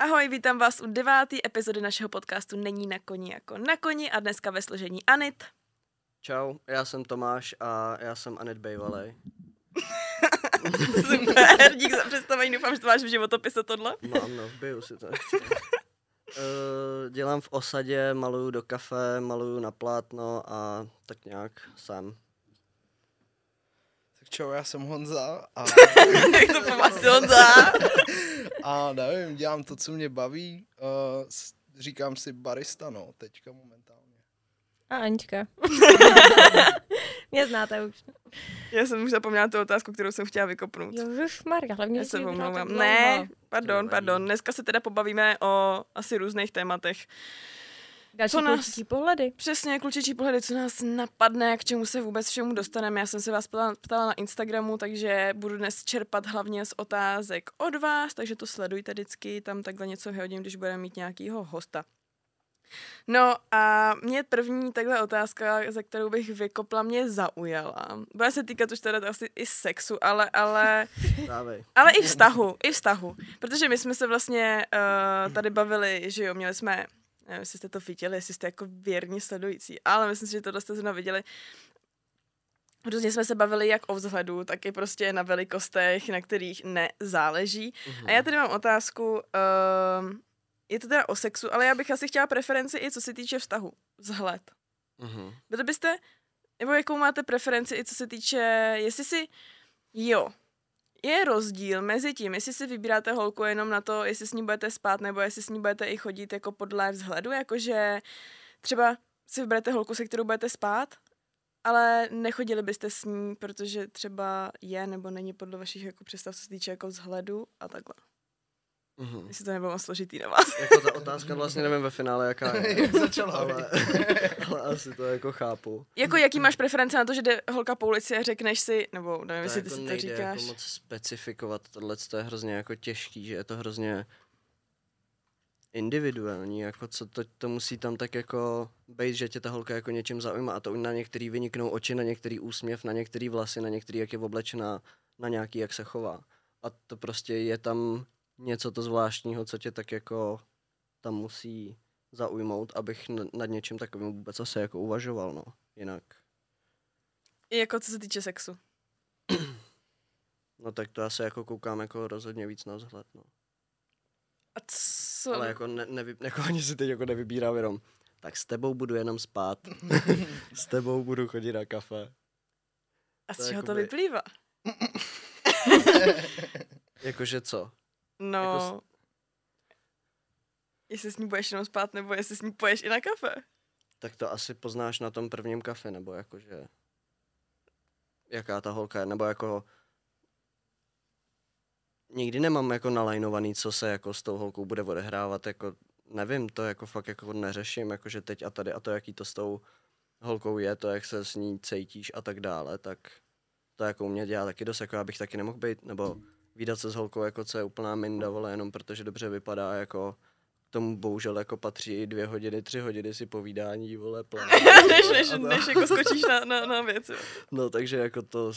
Ahoj, vítám vás u deváté epizody našeho podcastu Není na koni jako na koni a dneska ve složení Anit. Čau, já jsem Tomáš a já jsem Anet Bejvalej. Super, dík za představení, doufám, že to máš v životopise tohle. Mám, no, v bio si to. Uh, dělám v osadě, maluju do kafe, maluju na plátno a tak nějak jsem. Čau, já jsem Honza a, Jak to pomácí Honza? a nevím, dělám to, co mě baví. Uh, říkám si barista, no, teďka momentálně. A Anička. Mě znáte už. Já jsem už zapomněla tu otázku, kterou jsem chtěla vykopnout. Marka, hlavně Já se omlouvám. Ne, pardon, pardon. Dneska se teda pobavíme o asi různých tématech. Další Co nás- klučičí pohledy. Přesně, klučičí pohledy, co nás napadne, k čemu se vůbec všemu dostaneme. Já jsem se vás ptala, ptala na Instagramu, takže budu dnes čerpat hlavně z otázek od vás, takže to sledujte vždycky, tam takhle něco vyhodím, když budeme mít nějakýho hosta. No a mě první takhle otázka, za kterou bych vykopla, mě zaujala. Bude se týkat už teda asi i sexu, ale, ale Dávej. ale i vztahu, i vztahu. Protože my jsme se vlastně uh, tady bavili, že jo, měli jsme, nevím, jestli jste to viděli, jestli jste jako věrní sledující, ale myslím si, že tohle jste zrovna viděli. Různě jsme se bavili jak o vzhledu, tak i prostě na velikostech, na kterých nezáleží. Mhm. A já tady mám otázku, uh, je to teda o sexu, ale já bych asi chtěla preferenci i co se týče vztahu. Vzhled. Mhm. Byli byste, nebo jakou máte preferenci i co se týče, jestli si, jo, je rozdíl mezi tím, jestli si vybíráte holku jenom na to, jestli s ní budete spát, nebo jestli s ní budete i chodit jako podle vzhledu, jakože třeba si vyberete holku, se kterou budete spát, ale nechodili byste s ní, protože třeba je nebo není podle vašich jako představ, co se týče jako vzhledu a takhle. Mhm. Jestli to nebylo moc složitý na vás. Jako ta otázka vlastně nevím ve finále, jaká je. Jak začala, ale, ale asi to jako chápu. Jako jaký máš preference na to, že jde holka po ulici a řekneš si, nebo nevím, jestli ty jako si to nejde říkáš. jako moc specifikovat, tohle to je hrozně jako těžký, že je to hrozně individuální, jako co to, to musí tam tak jako být, že tě ta holka jako něčím zaujímá a to na některý vyniknou oči, na některý úsměv, na některý vlasy, na některý jak je oblečená, na nějaký jak se chová. A to prostě je tam něco to zvláštního, co tě tak jako tam musí zaujmout, abych nad něčím takovým vůbec asi jako uvažoval, no. Jinak. I jako co se týče sexu. No tak to asi jako koukám jako rozhodně víc na vzhled, no. A co? Ale jako, ne, nevy, jako ani si teď jako nevybírám jenom, tak s tebou budu jenom spát, s tebou budu chodit na kafe. a to z čeho to jakoby- vyplývá? Jakože co? No, jako jako jestli s ní budeš jenom spát, nebo jestli s ní poješ i na kafe. Tak to asi poznáš na tom prvním kafe, nebo jakože, jaká ta holka je, nebo jako, nikdy nemám jako nalajnovaný, co se jako s tou holkou bude odehrávat, jako nevím, to jako fakt jako neřeším, jakože teď a tady a to, jaký to s tou holkou je, to, jak se s ní cítíš a tak dále, tak to jako u mě dělá taky dost, jako já bych taky nemohl být, nebo výdat se s holkou, jako co je úplná minda, vole, jenom protože dobře vypadá, jako k tomu bohužel jako patří dvě hodiny, tři hodiny si povídání, vole, plán. než, než, než jako skočíš na, na, na věc. jo. No, takže jako to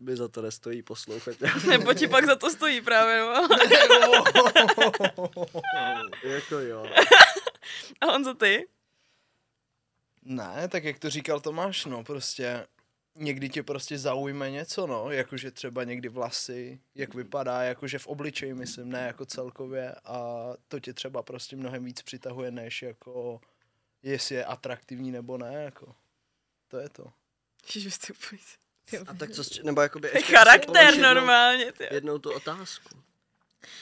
mi za to nestojí poslouchat. Nebo ti pak za to stojí právě. No. jako jo. A Honzo, ty? Ne, tak jak to říkal Tomáš, no, prostě někdy tě prostě zaujme něco, no, jakože třeba někdy vlasy, jak vypadá, jakože v obličeji, myslím, ne jako celkově a to tě třeba prostě mnohem víc přitahuje, než jako jestli je atraktivní nebo ne, jako. To je to. Ježiš, vy jste úplně... A tak co, nebo jakoby ještě charakter jednou- normálně, ty. Jednou tu otázku.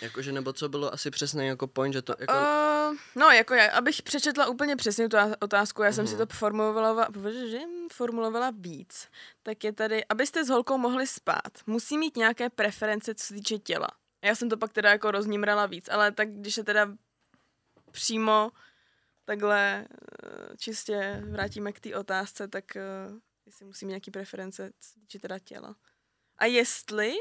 Jakože, nebo co bylo asi přesně jako point, že to jako... Uh, no, jako já, abych přečetla úplně přesně tu otázku, já jsem si Mhm. to formulovala, že formulovala víc, tak je tady, abyste s holkou mohli spát, musí mít nějaké preference, co se týče těla. Já jsem to pak teda jako roznímrala víc, ale tak když se teda přímo takhle eh, čistě vrátíme k té otázce, tak eh, jestli musí mít nějaký preference, co se týče teda těla. A jestli,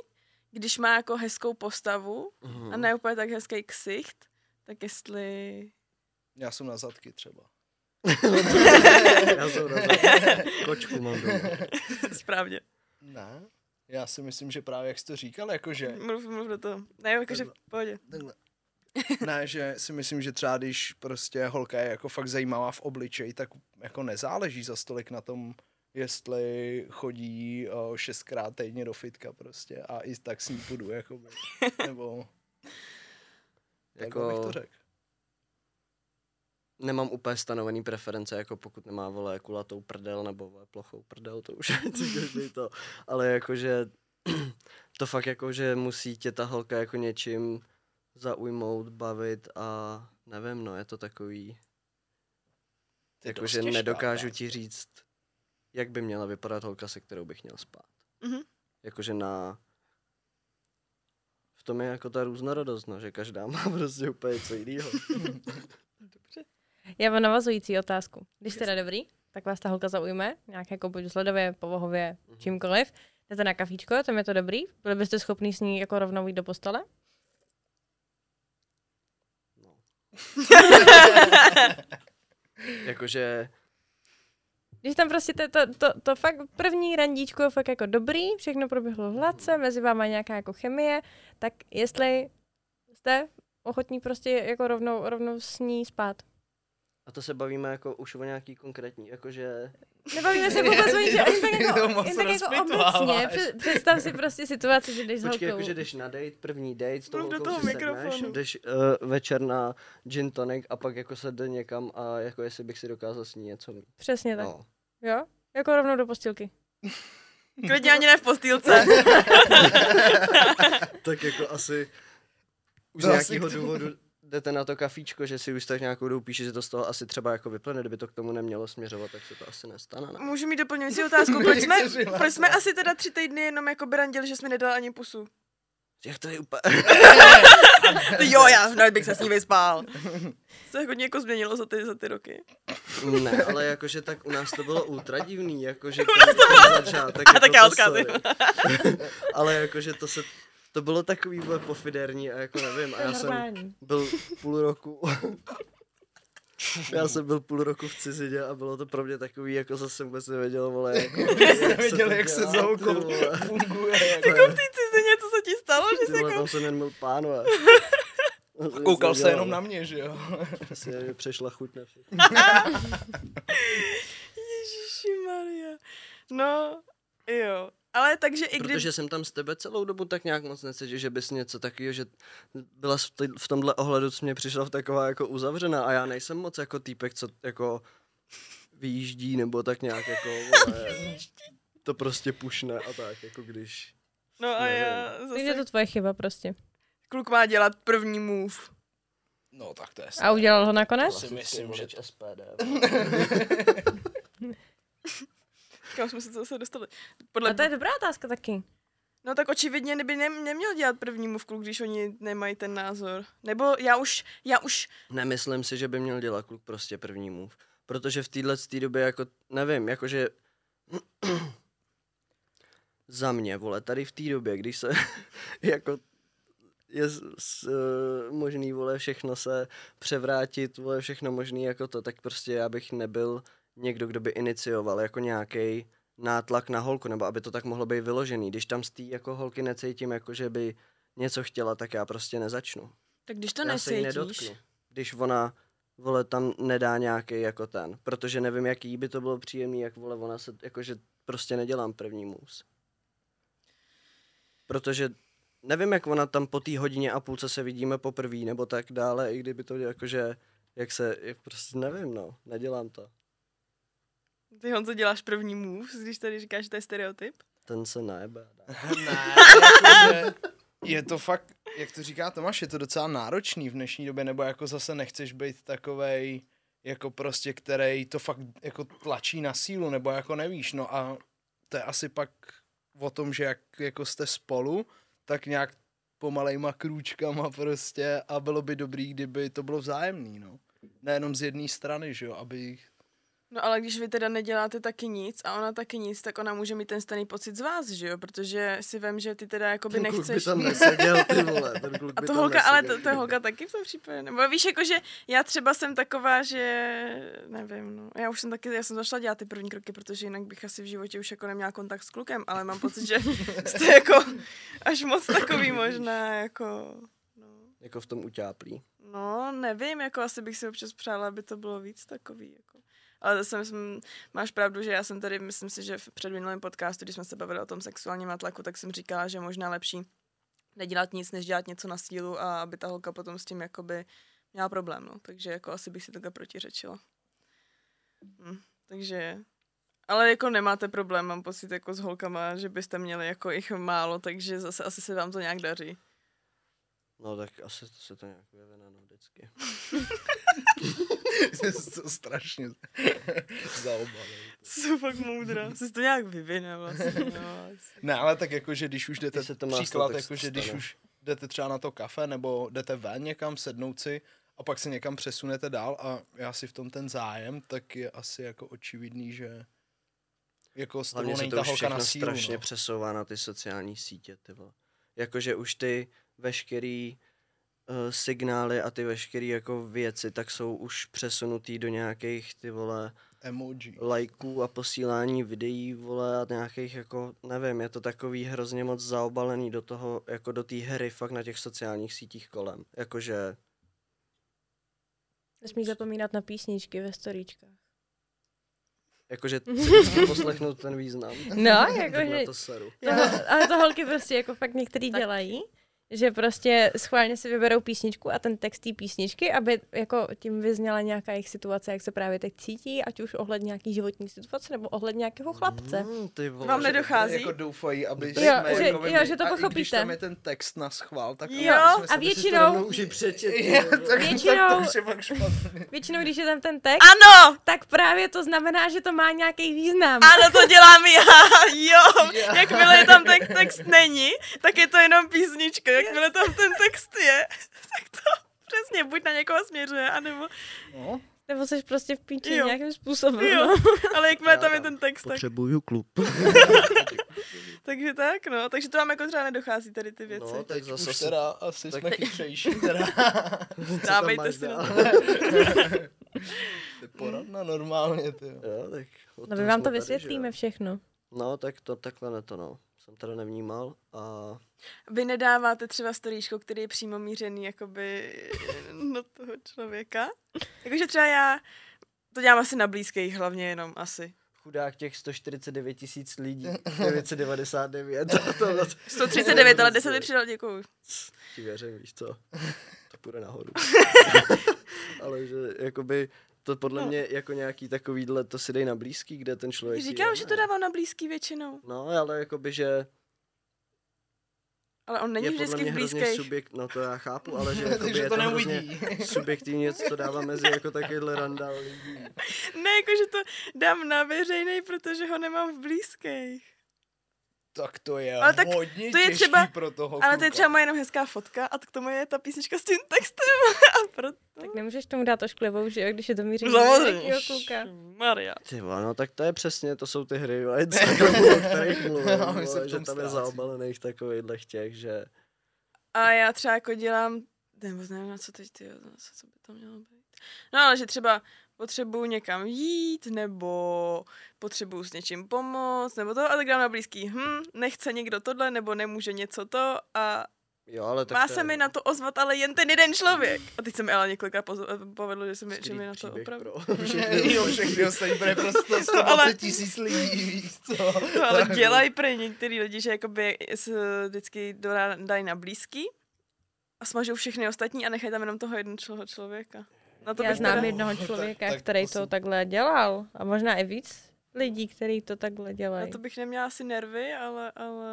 když má jako hezkou postavu, Mhm. a ne úplně tak hezký ksicht, tak jestli... Já jsem na zadky třeba. Já jsem na to- kočku mám doma. Správně. Ne? Já si myslím, že právě jak jsi to říkal, jakože... Mluv, mluv do toho. Ne, jakože v pohodě. Takhle. Ne, že si myslím, že třeba když prostě holka je jako fakt zajímavá v obličeji, tak jako nezáleží za stolik na tom, jestli chodí o, šestkrát týdně do fitka prostě a i tak s ní půjdu, jako nebo jako... bych to řekl. nemám úplně stanovený preference, jako pokud nemá vole kulatou prdel nebo vole plochou prdel, to už je každý to. Ale jakože to fakt jako, že musí tě ta holka jako něčím zaujmout, bavit a nevím, no, je to takový, jakože nedokážu otázka. ti říct, jak by měla vypadat holka, se kterou bych měl spát. Mhm. Jakože na... V tom je jako ta různorodost, no, že každá má prostě úplně něco jiného. Já mám navazující otázku. Když jste dobrý, tak vás ta holka zaujme, nějak jako buď vzhledově, povahově, čímkoliv. Jdete na kafíčko, tam je to dobrý. Byli byste schopný s ní jako rovnou jít do postele? No. Jakože Když tam prostě to, to, to, to fakt první randíčko je fakt jako dobrý, všechno proběhlo hladce, mezi váma nějaká jako chemie, tak jestli jste ochotní prostě jako rovnou, rovnou s ní spát. A to se bavíme jako už o nějaký konkrétní, jakože... Nebavíme se vůbec o ničem, jen tak To jako, moc jen tak jako obecně. Před- Představ si prostě situaci, že jdeš s holkou. jakože jdeš na date, první date, s tou Mluv do toho mikrofonu. jdeš uh, večer na gin tonic a pak jako se jde někam a jako jestli bych si dokázal s ní něco mít. Přesně tak. No. Jo? Jako rovnou do postilky. Klidně ani ne v postýlce. tak jako asi už z nějakého důvodu jdete na to kafíčko, že si už tak nějakou dobu píše, že to z toho asi třeba jako vyplne, kdyby to k tomu nemělo směřovat, tak se to asi nestane. Ne? Můžu mít doplňující otázku. Proč jsme, proč jsme asi teda tři týdny jenom jako brandili, že jsme nedali ani pusu? Jak to je úplně... Jo, já hned bych se s ní vyspal. Se hodně jako změnilo za ty, za ty roky. ne, ale jakože tak u nás to bylo ultra divný, jakože ten začátek. A tak já to ale jakože to se, to bylo takový vole pofiderní a jako nevím, a já jsem byl půl roku... Já jsem byl půl roku v cizině a bylo to pro mě takový, jako zase vůbec nevěděl, vole, jako, Nevěděl, to jak se za vole. funguje. Jako v té cizině, co se ti stalo, že jsi jako... tam jsem jen byl pánové. Koukal se jenom na mě, že jo? Asi mě přešla chuť na všechno. Maria. No, jo. Ale takže i když... Protože jsem tam s tebe celou dobu tak nějak moc necítil, že bys něco takového, že byla v, tomhle ohledu, co mě přišla v taková jako uzavřená a já nejsem moc jako týpek, co jako vyjíždí nebo tak nějak jako vole, to prostě pušne a tak, jako když No a nevím. já Takže je zase... to tvoje chyba prostě. Kluk má dělat první move. No tak to je A udělal ho nakonec? si myslím, že- SPD. Kam jsme se zase dostali? Podle... A to je dobrá otázka taky. No tak očividně by ne, neměl dělat první move kluk, když oni nemají ten názor. Nebo já už, já už, Nemyslím si, že by měl dělat kluk prostě první move. Protože v téhle době jako, nevím, jakože za mě, vole, tady v té době, když se jako je s, s, uh, možný, vole, všechno se převrátit, vole, všechno možný jako to, tak prostě já bych nebyl někdo, kdo by inicioval jako nějaký nátlak na holku, nebo aby to tak mohlo být vyložený. Když tam z té jako holky necítím, jako že by něco chtěla, tak já prostě nezačnu tak když to já nesítíš, nedotknu. Když ona, vole, tam nedá nějaký jako ten, protože nevím, jaký by to bylo příjemný, jak vole, ona se, jakože prostě nedělám první mus. Protože nevím, jak ona tam po té hodině a půlce se vidíme poprvé, nebo tak dále, i kdyby to jakože, jak se, jak prostě nevím, no, nedělám to. Ty Honzo děláš první move, když tady říkáš, že to je stereotyp. Ten se najebe. Ne, jakože je to fakt, jak to říká Tomáš, je to docela náročný v dnešní době, nebo jako zase nechceš být takovej, jako prostě, který to fakt jako tlačí na sílu, nebo jako nevíš, no a to je asi pak o tom, že jak jako jste spolu, tak nějak pomalejma krůčkama prostě a bylo by dobrý, kdyby to bylo vzájemný, no. Nejenom z jedné strany, že jo, aby No ale když vy teda neděláte taky nic a ona taky nic, tak ona může mít ten stejný pocit z vás, že jo? Protože si vem, že ty teda jakoby Ten kluk by nechceš... tam neseděl, ty vole, ten kluk A by to holka, ale neseděl, to, to vole. holka taky v tom případě. Nebo víš, jako, že já třeba jsem taková, že nevím, no. Já už jsem taky, já jsem začala dělat ty první kroky, protože jinak bych asi v životě už jako neměla kontakt s klukem, ale mám pocit, že jste jako až moc takový možná, jako, no. Jako v tom utáplí. No, nevím, jako asi bych si občas přála, aby to bylo víc takový, jako. Ale zase myslím, máš pravdu, že já jsem tady, myslím si, že v předminulém podcastu, když jsme se bavili o tom sexuálním natlaku, tak jsem říkala, že možná lepší nedělat nic, než dělat něco na sílu a aby ta holka potom s tím jakoby měla problém, no. Takže jako asi bych si takhle protiřečila. Hm, takže ale jako nemáte problém, mám pocit jako s holkama, že byste měli jako jich málo, takže zase asi se vám to nějak daří. No tak asi to se to nějak vyvine, vždycky. to strašně zaobalil. Jsou fakt moudrá. Se to nějak vyvine vlastně. No. Ne, ale tak jako, že když už jdete, se to příklad, jako, že když už jdete třeba na to kafe, nebo jdete ven někam, sednout si a pak se někam přesunete dál a já si v tom ten zájem, tak je asi jako očividný, že jako s tebou Hlavně se není to ta už všechno na sílu, strašně no. přesouvá na ty sociální sítě, ty vole. Jakože už ty veškerý uh, signály a ty veškerý jako věci, tak jsou už přesunutý do nějakých ty vole Emoji. lajků a posílání videí, vole, a nějakých jako, nevím, je to takový hrozně moc zaobalený do toho, jako do té hry fakt na těch sociálních sítích kolem. Jakože, Nesmíš zapomínat na písničky ve storíčkách. jakože poslechnout ten význam. No, jakože to seru. To, ale to holky prostě jako fakt některý Tak. dělají, že prostě schválně si vyberou písničku a ten text té písničky, aby jako tím vyzněla nějaká jejich situace, jak se právě teď cítí, ať už ohled nějaký životní situace nebo ohled nějakého chlapce. Mm, ty vole, Vám že- nedochází? Jako doufají, aby Jo, jsme že- jako jo, že to a i když pochopíte. tam je ten text na schvál, tak Jo, jsme a se- většinou- už i přečet. Jo, tak, tak Většinou- to je fakt špatný. Většinou, když je tam ten text, Ano! tak právě to znamená, že to má nějaký význam. Ano, to dělám já, jo. Jo. Jakmile tam ten text není, tak je to jenom písnička. Jakmile tam ten text je, tak to přesně buď na někoho směřuje, anebo... No, Nebo jsi prostě v píči Jo. nějakým způsobem. Jo, No. ale jakmile tam je ten text, tak, Potřebuju klub. takže tak, no. Takže to vám jako třeba nedochází tady ty věci. No, tak teď zase už teda asi tak- jsme chytřejší teda. Dávejte si na to. Je poradna normálně, ty. jo. Jo, tak No my vám to tady, vysvětlíme jo. všechno. No, tak to takhle ne to, no. Jsem teda nevnímal a Vy nedáváte třeba storíčko, který je přímo mířený jakoby do toho člověka? Jakože třeba já to dělám asi na blízkých hlavně jenom asi. chudák těch 149 tisíc lidí, 999, to, to, to, 139, ale 10 mi přidal, děkuju. ti věřím, víš co, to půjde nahoru. Ale že jakoby to podle No. mě jako nějaký takovýhle, to si dej na blízký, kde ten člověk Říkám, je, že to dávám na blízký většinou. No, ale jakoby, že Ale on není je podle vždycky mě v blízkých. subjekt, no to já chápu, ale že jakoby je to to neuvidí. subjektivně, co to dává mezi jako takovýhle randál lidí. Ne, jakože to dám na veřejný, protože ho nemám v blízkých. Tak to je Ale tak hodně to je těžký třeba- pro toho Ale to je kluka. třeba moje jenom hezká fotka a k tomu je ta písnička s tím textem. A proto... Tak nemůžeš tomu dát ošklivou, že jo, když je to míří Samozřejmě. kluka. Maria. Ty no tak to je přesně, to jsou ty hry o Instagramu, o kterých mluvím, No, že tam je zaobalených takovýchhle těch, že A já třeba jako dělám, nebo nevím, na co teď, ty, na co, co by to mělo být. No ale že třeba potřebuju někam jít, nebo potřebuju s něčím pomoct, nebo to, a tak dám na blízký, hm, nechce někdo tohle, nebo nemůže něco to a jo, ale tak má to se je mi na to ozvat ale jen ten jeden člověk. A teď se mi ale několikrát poz- povedlo, že se mi, že mi na to opravdu. všechny jo, všechny ostatní bude prostě 120 ale- tisíc lidí, víš co? No, ale dělají pro některý lidi, že jakoby vždycky dají na blízký a smažou všechny ostatní a nechají tam jenom toho jednoho člověka. Na to Já bych znám teda... jednoho Tak- člověka, tak který to to jsem- takhle dělal. A možná i víc lidí, kteří to takhle Na dělají. to bych neměla asi nervy, ale, ale...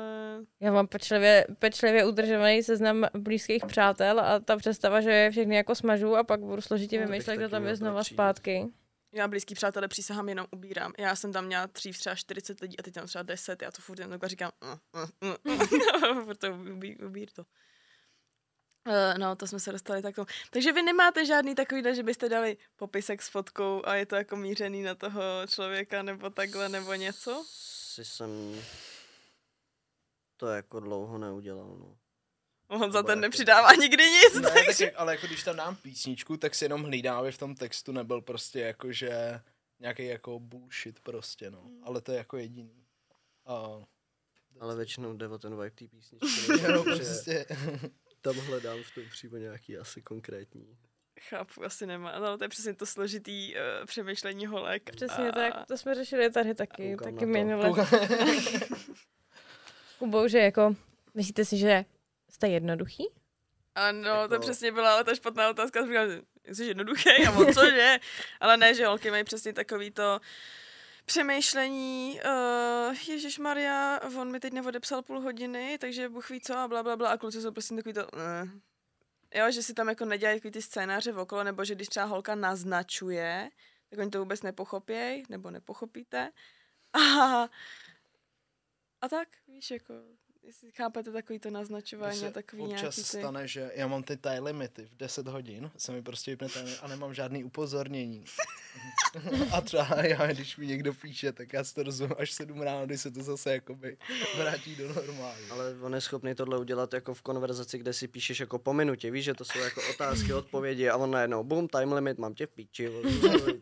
Já mám pečlivě, pečlivě udržovaný seznam blízkých přátel a ta představa, že je všechny jako smažu a pak budu složitě No, vymýšlet, kdo tam je znova nepřijít. zpátky. Já blízký přátelé přísahám jenom ubírám. Já jsem tam měla dřív třeba 40 lidí a teď tam třeba 10. Já to furt jen říkám, uh, uh, uh, proto ubí, ubír to. Uh, no, to jsme se dostali takto. Takže vy nemáte žádný takový, že byste dali popisek s fotkou a je to jako mířený na toho člověka nebo takhle nebo něco? si jsem to jako dlouho neudělal, no. Honza Nebo ten nepřidává nikdy nic. Ne, tak takže... jak, ale jako když tam dám písničku, tak si jenom hlídám, aby v tom textu nebyl prostě jako, že nějaký jako bullshit prostě, no. Ale to je jako jediný. A Ale většinou jde o ten vibe té písničky. že prostě, Tam hledám v tom přímo nějaký asi konkrétní Chápu, asi nemá. No, to je přesně to složitý uh, přemýšlení holek. Přesně a... tak, to jsme řešili tady taky, Koukám taky minule. Kubou, že jako, myslíte si, že jste jednoduchý? Ano, jako... to přesně byla ale ta špatná otázka. Jsi jednoduchý, a on cože? ale ne, že holky mají přesně takový to přemýšlení, uh, Ježíš Maria, on mi teď neodepsal půl hodiny, takže Bůh ví co a bla, bla, bla. A kluci jsou prostě takový to, uh. Jo, že si tam jako nedělají takový ty scénáře okolo, nebo že když třeba holka naznačuje, tak oni to vůbec nepochopějí, nebo nepochopíte. A, a tak, víš, jako, jestli chápete takový to naznačování se a takový občas nějaký ty... stane, že já mám ty time limity v 10 hodin, se mi prostě vypne time a nemám žádný upozornění. a třeba já, když mi někdo píše, tak já si to rozumím až 7 ráno, kdy se to zase jakoby vrátí do normálu. Ale on je schopný tohle udělat jako v konverzaci, kde si píšeš jako po minutě, víš, že to jsou jako otázky, odpovědi a on najednou, bum, time limit, mám tě v píči.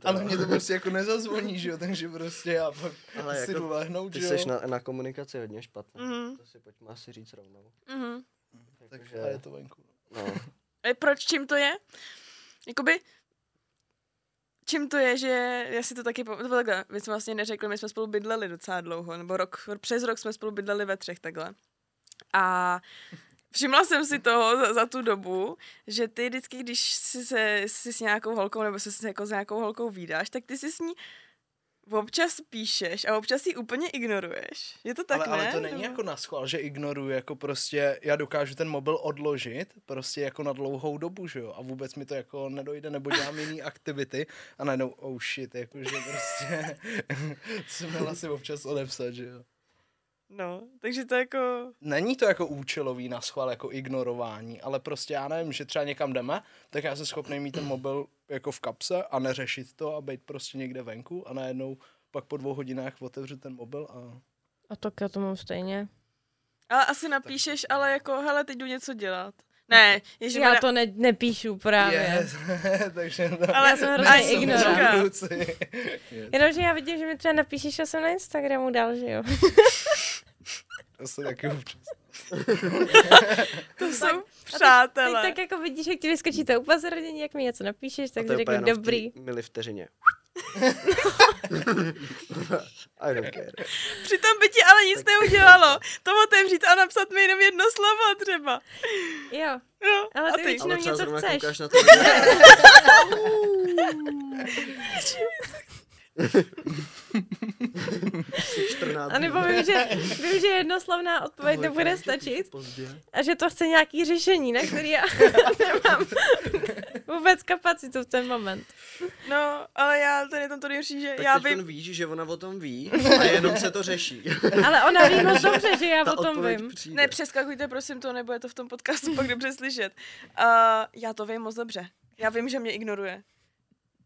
Ale mě to prostě jako nezazvoní, že jo, takže prostě já pak Ale si jako lehnout, Ty že jo. jsi na, na komunikaci hodně špatný. Mhm. To si pojďme asi říct rovnou. Mhm. Tak Jakože- a je to venku. No, E, proč, čím to je? Jakoby, čím to je, že já si to taky, pam- to bylo takhle, my jsme vlastně neřekli, my jsme spolu bydleli docela dlouho, nebo rok, přes rok jsme spolu bydleli ve třech takhle. A všimla jsem si toho za, za tu dobu, že ty vždycky, když si se si s nějakou holkou, nebo se s jako s nějakou holkou výdáš, tak ty si s ní občas píšeš a občas ji úplně ignoruješ. Je to tak, ale, ne? ale to není jako na schvál, že ignoruju, jako prostě já dokážu ten mobil odložit prostě jako na dlouhou dobu, že jo, a vůbec mi to jako nedojde, nebo dělám jiný aktivity a najednou, oh shit, jakože prostě jsem měl asi občas odepsat, že jo. No, takže to jako... Není to jako účelový na schvál, jako ignorování, ale prostě já nevím, že třeba někam jdeme, tak já jsem schopný mít ten mobil jako v kapse a neřešit to a být prostě někde venku a najednou pak po dvou hodinách otevřu ten mobil a A to já to mám stejně. Ale asi napíšeš, ale jako, hele, teď jdu něco dělat. Ne, ježi, Já to ne, nepíšu právě. Yes. takže to... Ale Já jsem hrozně ignorant. Jenomže já vidím, že mi třeba napíšeš, že jsem na Instagramu dál, že jo. To se taky občas. to jsou Teď přátelé. tak jako vidíš, jak ti vyskočí to upozornění, jak mi něco napíšeš, tak to řeknu jenom v dobrý. Mili vteřině. I don't care. Přitom by ti ale nic neudělalo. To otevřít a napsat mi jenom jedno slovo třeba. Jo, No, Ale a ty ty? většinou Ale třeba něco zrovna chceš. koukáš na to. Jsi 14 a nebo vím, že, vím, že jednoslovná odpověď Tohle nebude stačit Pozdě. a že to chce nějaký řešení, na který já nemám vůbec kapacitu v ten moment. No, ale já tady tam to nejhorší, že Tak já vím, víš, že ona o tom ví a jenom se to řeší. Ale ona ví moc dobře, že já Ta o tom vím. přijde. ne, přeskakujte prosím to, nebude to v tom podcastu pak dobře slyšet. Uh, já to vím moc dobře. Já vím, že mě ignoruje.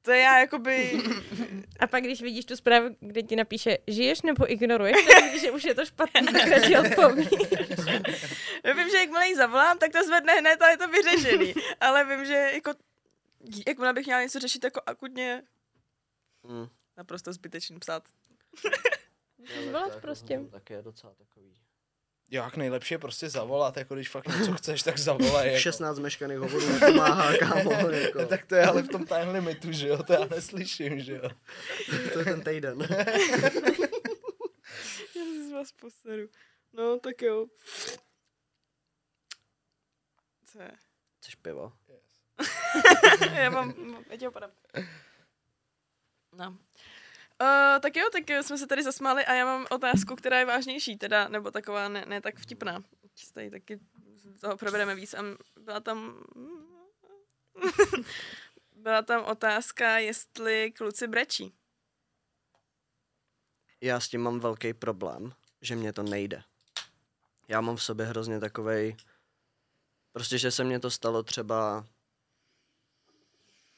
To já jakoby... A pak, když vidíš tu zprávu, kde ti napíše, žiješ nebo ignoruješ, tak víš, že už je to špatný, tak radši odpoví. Já vím, že jakmile jí zavolám, tak to zvedne hned a je to vyřešený. Ale vím, že jako... Jakmile bych měla něco řešit jako akutně, Mm. naprosto zbytečný psát. To jako prostě. Tak je docela takový. Jak nejlepší je prostě zavolat, jako když fakt něco chceš, tak zavolej. Jako. 16 meškaných hovorů nepomáhá, kámo. Jako. Tak to je ale v tom time limitu, že jo, to já neslyším, že jo. To je ten týden. Já si z vás poseru. No, tak jo. Co je? Chceš pivo? Já mám, já tě ho podám. No. Uh, tak jo, tak jo, jsme se tady zasmáli a já mám otázku, která je vážnější, teda, nebo taková ne, ne tak vtipná. Tady taky toho probereme víc a byla tam... byla tam otázka, jestli kluci brečí. Já s tím mám velký problém, že mě to nejde. Já mám v sobě hrozně takovej, prostě, že se mně to stalo třeba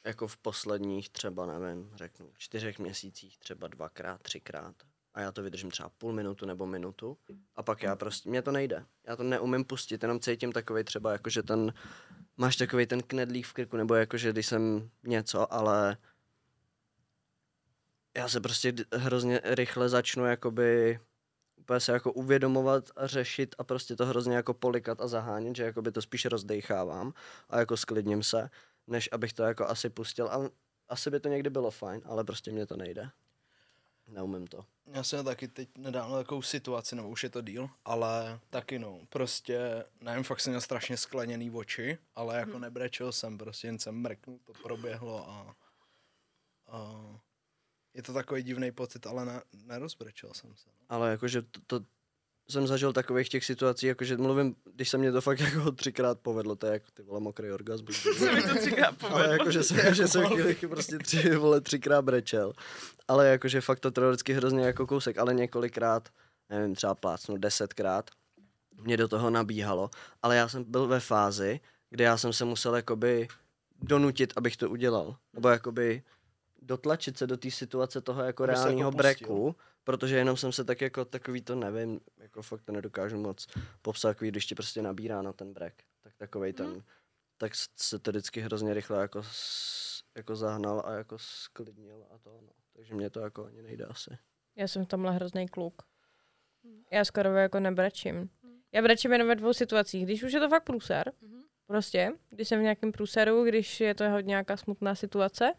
jako v posledních třeba, nevím, řeknu, čtyřech měsících, třeba dvakrát, třikrát. A já to vydržím třeba půl minutu nebo minutu. A pak já prostě, mě to nejde. Já to neumím pustit, jenom cítím takový třeba, jako že ten, máš takový ten knedlík v krku, nebo jako, že když jsem něco, ale já se prostě hrozně rychle začnu jakoby úplně se jako uvědomovat a řešit a prostě to hrozně jako polikat a zahánět, že jakoby to spíš rozdechávám a jako sklidním se, než abych to jako asi pustil. A asi by to někdy bylo fajn, ale prostě mě to nejde. Neumím to. Já jsem taky teď nedávno takovou situaci, nebo už je to díl, ale taky no, prostě, nevím, fakt jsem měl strašně skleněný oči, ale jako hmm. nebrečel jsem, prostě jen jsem mrknul, to proběhlo a, a je to takový divný pocit, ale ne, nerozbrečel jsem se. No. Ale jakože to, to, jsem zažil takových těch situací, jakože mluvím, když se mě to fakt jako třikrát povedlo, to je jako ty vole mokrý orgasmus. Se mi to třikrát Ale povedlo. jakože jsem, že jsem chvíli prostě tři, vole, třikrát brečel. Ale jakože fakt to trvalo vždycky hrozně jako kousek, ale několikrát, nevím, třeba plácnu desetkrát, mě do toho nabíhalo. Ale já jsem byl ve fázi, kde já jsem se musel jakoby donutit, abych to udělal. Nebo jakoby dotlačit se do té situace toho jako jako reálního breku, protože jenom jsem se tak jako takový to nevím, jako fakt to nedokážu moc popsat, takový, když ti prostě nabírá na ten brek, tak takovej ten, tak s- se to vždycky hrozně rychle jako, jako zahnal a jako sklidnil a to no. Takže mě to jako ani nejde asi. Já jsem v tomhle hrozný kluk. Já skoro jako nebrečím. Já brečím jenom ve dvou situacích. Když už je to fakt průser, Mhm. prostě, když jsem v nějakém průseru, když je to hodně nějaká smutná situace,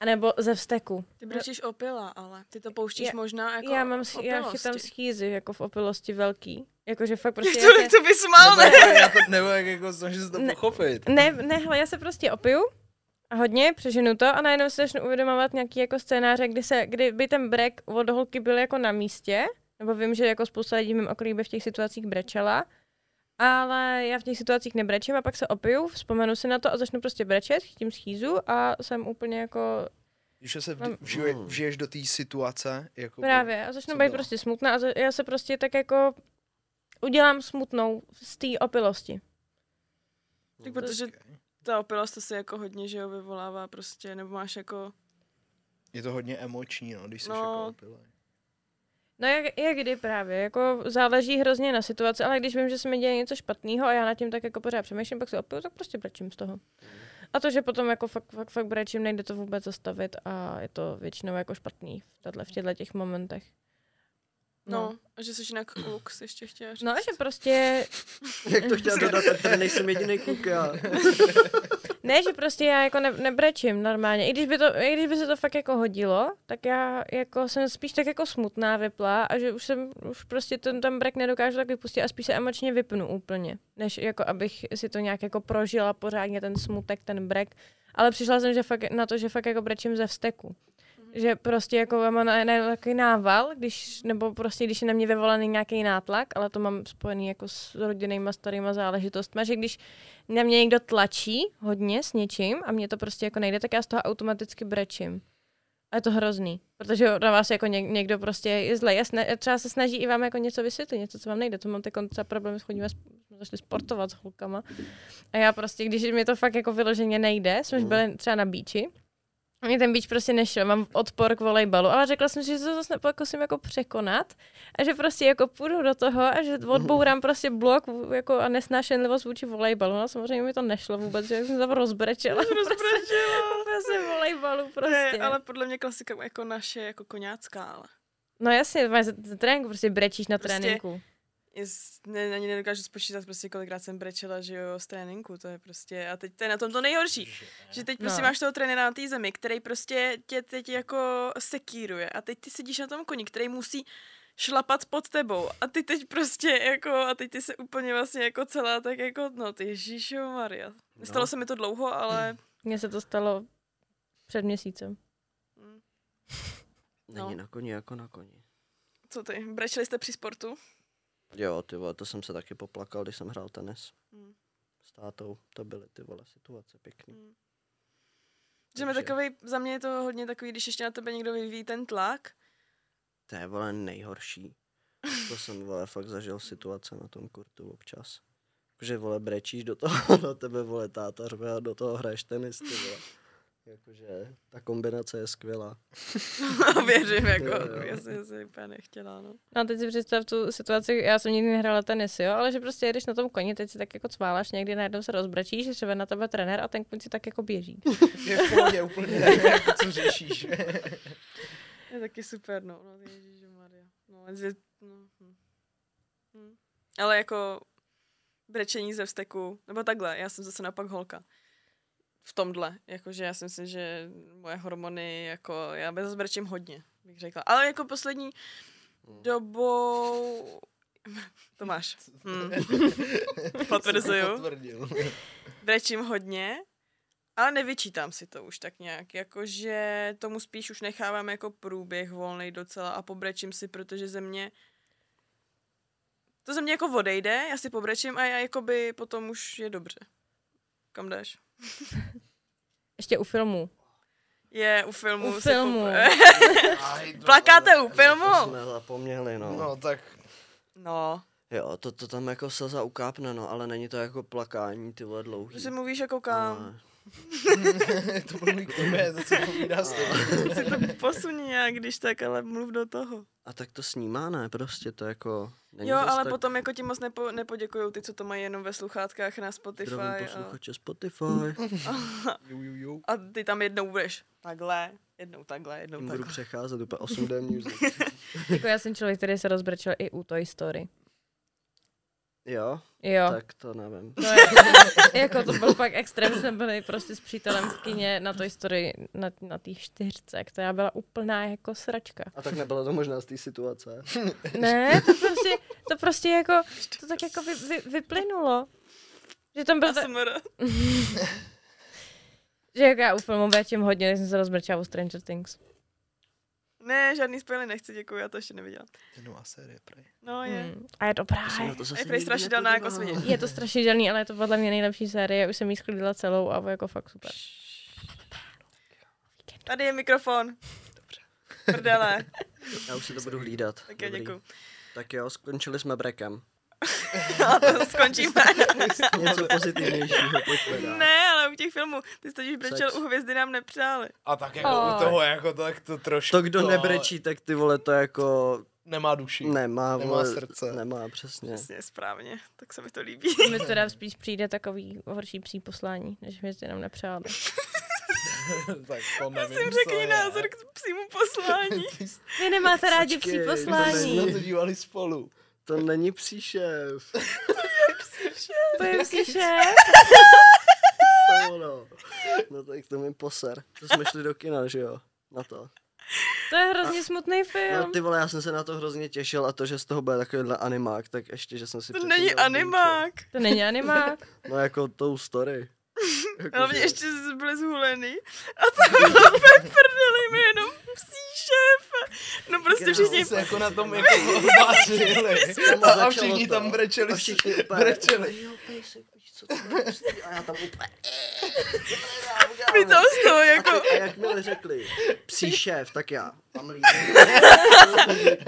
anebo ze vzteku. Ty brečíš opila, ale ty to pouštíš Já- možná jako já mám, v já chytám schýzy jako v opilosti velký. Jakože fakt prostě... To, se, to bys mal, Nebo, ne? jako, já to, nebo jak jako snažím se to Ne. pochopit. ne, ne, hele, já se prostě opiju a hodně, přeženu to a najednou se začnu uvědomovat nějaký jako scénáře, kdy, se, kdy by ten brek od holky byl jako na místě, nebo vím, že jako spousta lidí v mém okolí by v těch situacích brečela, ale já v těch situacích nebrečím a pak se opiju, vzpomenu si na to a začnu prostě brečet, chytím schýzu a jsem úplně jako Když se vžije, Mm. vžiješ do té situace, jako právě a začnu být bylo? prostě smutná a za, já se prostě tak jako udělám smutnou z té opilosti. Tak protože ta opilost to si jako hodně, že jo, vyvolává prostě, nebo máš jako, Je to hodně emoční, no, když jsi No. jako opilej. No jak, jak kdy právě, jako záleží hrozně na situaci, ale když vím, že se mi děje něco špatného a já nad tím tak jako pořád přemýšlím, pak se opiju, tak prostě brečím z toho. A to, že potom jako fakt, fakt, fakt brečím, nejde to vůbec zastavit a je to většinou jako špatný v, tato, v těchto těch momentech. no, a že jsi jinak kluk, jsi ještě chtěla říct. No, že prostě, Jak to chtěl dodat, tak tady nejsem jediný kluk já. ne, že prostě já jako ne, nebrečím normálně. I když, by to, I když by se to fakt jako hodilo, tak já jako jsem spíš tak jako smutná vypla a že už jsem, už prostě ten, ten brek nedokážu tak vypustit a spíš se emočně vypnu úplně, než jako abych si to nějak jako prožila pořádně ten smutek, ten brek. Ale přišla jsem že fakt, na to, že fakt jako brečím ze vzteku. Že prostě jako já mám na, na, takový nával, když, nebo prostě když je na mě vyvolaný nějaký nátlak, ale to mám spojený jako s rodinnýma starýma záležitostmi, že když na mě někdo tlačí hodně s něčím a mě to prostě jako nejde, tak já z toho automaticky brečím. A je to hrozný, protože na vás jako něk, někdo prostě je zlej. Já sna, třeba se snaží i vám jako něco vysvětlit, něco, co vám nejde. To mám teď třeba problém, chodíme, sp- jsme začali sportovat s holkama. A já prostě, když mi to fakt jako vyloženě nejde, jsme už Mhm. byli třeba na bíči, mě ten beach prostě nešel, mám odpor k volejbalu, ale řekla jsem si, že to zase pokusím jako překonat a že prostě jako půjdu do toho a že odbourám prostě blok jako a nesnášenlivost vůči volejbalu. No samozřejmě mi to nešlo vůbec, že jsem se tam rozbrečela. Rozbrečela. Prostě volejbalu Ne, prostě. ale podle mě klasika jako naše, jako koňácká, ale. No jasně, tréninku prostě brečíš na Prostě- tréninku. Jest, ne, ani nedokážu spočítat prostě kolikrát jsem brečela, že jo, z tréninku, to je prostě, a teď to je na tom to nejhorší, že teď prostě No. máš toho trenéra na té zemi, který prostě tě teď jako sekíruje a teď ty sedíš na tom koni, který musí šlapat pod tebou a ty teď prostě jako, a teď ty se úplně vlastně jako celá tak jako, no ty Ježíšo Maria. Nestalo No. se mi to dlouho, ale Mně se to stalo před měsícem. mm, Není No. na koni jako na koni. co ty, brečeli jste při sportu? Jo, ty vole, to jsem se taky poplakal, když jsem hrál tenis Mm. s tátou. To byly ty vole situace pěkný. Mm. Že mi Takže- takový, za mě je to hodně takový, když ještě na tebe někdo vyvíjí ten tlak, To je vole nejhorší. To jsem vole fakt zažil situace na tom kurtu občas. Že vole brečíš do toho, na tebe vole táta řve a do toho hraješ tenis, ty vole. Jakože ta kombinace je skvělá. věřím, jako, Jo, já jsem si úplně nechtěla, no. No a teď si představ tu situaci, já jsem nikdy nehrála tenis, jo, ale že prostě jedeš na tom koni, teď si tak jako cváláš, někdy najednou se rozbrečíš, že třeba na tebe trenér a ten kuň si tak jako běží. Je v pohodě úplně, nevím, jako co řešíš. Je taky super, no, no Maria. No, že, no, hm. Hm. Ale jako brečení ze vzteku, nebo takhle, já jsem zase naopak holka. V tomhle. Jakože já si myslím, že moje hormony, jako já bez brečím hodně, bych řekla. Ale jako poslední dobou... Tomáš. Hmm. Potvrzuju. Brečím hodně, ale nevyčítám si to už tak nějak. Jakože tomu spíš už nechávám jako průběh volný docela a pobrečím si, protože ze mě to ze mě jako odejde, já si pobrečím a já jakoby potom už je dobře. Kam jdeš? Ještě u filmu. Je u filmu. U se filmu. Plakáte u To filmu? jsme zapomněli, no. No tak No, Jo, to, to tam jako slza ukápne, no, ale není to jako plakání, ty vole, dlouhý. že si mluvíš jako kam. Ale- to mluví k tobě, to se povídá s. Si to posun nějak, když tak, ale mluv do toho. A tak to snímá, ne? Prostě to jako... Není jo, ale tak... potom jako ti moc nepo, nepoděkujou ty, co to mají jenom ve sluchátkách na Spotify. Zdravím A, posluchače Spotify. Ju, ju, ju. a ty tam jednou budeš takhle, jednou takhle, jednou budu takhle. přecházet úplně 8D music. Jako já jsem člověk, který se rozbrečel i u Toy Story. Jo, Jo. tak to nevím. To je, jako to byl fakt extrém, jsme byli prostě s přítelem v kině na Toy Story na, na té čtyřce, která byla úplná jako sračka. A tak nebylo to možná z té situace. Ne, to prostě, to prostě jako, to tak jako vy, vy, vyplynulo. Že tam byl, ta, že jako já u filmu větším hodně, než jsem se rozbrčela u Stranger Things. Ne, žádný spoily nechci, děkuji, já to ještě neviděla. To je nová série, prej. No je. Hmm. A je dobrá. To na to je prej strašidelná jako svině. Je to strašidelný, ale je to podle mě nejlepší série. Už jsem jí schlídla celou a jako fakt super. Tady je mikrofon. Dobře. Prdele. Já už si to budu hlídat. Tak já Dobrý. děkuju. Tak jo, skončili jsme brekem. A to skončíme. Něco pozitivnějšího, pojďme ne, ale u těch filmů, ty jsi totiž brečel Sex. u hvězdy nám nepřáli. A tak jako Oj. u toho jako tak to trošku... To, kdo nebrečí, tak ty vole, to jako Nemá duši. nemá, Nemá vole, srdce. Nemá, přesně. Přesně, správně. Tak se mi to líbí. Mi teda spíš přijde takový horší příposlání, než hvězdy nám nepřáli. tak to nevím, Prosím, co řekni je. názor k psímu poslání. Vy nemáte rádi psí to poslání. Jsme to dívali spolu. To není psí šéf. To je psí šéf. To ono. No tak to mi poser. To jsme šli do kina, že jo? Na to. To je hrozně smutný No film. ty vole, já jsem se na to hrozně těšil a to, že z toho bude takovýhle animák, tak ještě, že jsem si To není animák. To není animák. No jako tou story. Jako, Hlavně že- ještě byly zhulený. A to bylo prdeli mi jenom psí šéf. No prostě všichni... se jako na tom jako bářili. Tam A, a všichni tam brečeli. A všichni brečeli. A já tam úplně, Mi to z toho a, jako... ty, a jakmile řekli psí šéf, tak já. Tam líbí.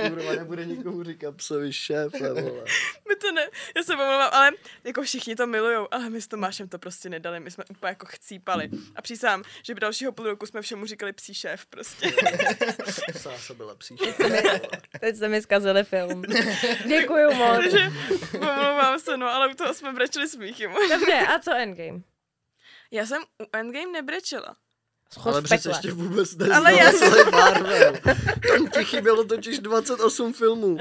Kurva, nebude nikomu říkat psovi šéf, vole. My to ne, já se omlouvám, ale jako všichni to milujou, ale my s Tomášem to prostě nedali, my jsme úplně jako chcípali. A přísám, že by dalšího půl roku jsme všemu říkali psí šéf prostě. Sása byla psí šéf. Teď jste mi zkazili film. Děkuju moc. Takže omlouvám se, no, ale u toho jsme brečeli smíchy. Dobře, a co Endgame? Já jsem u Endgame nebrečela. Schod Ale přece ještě vůbec neznal Ale já celý Marvel. Tam ti chybělo totiž 28 filmů.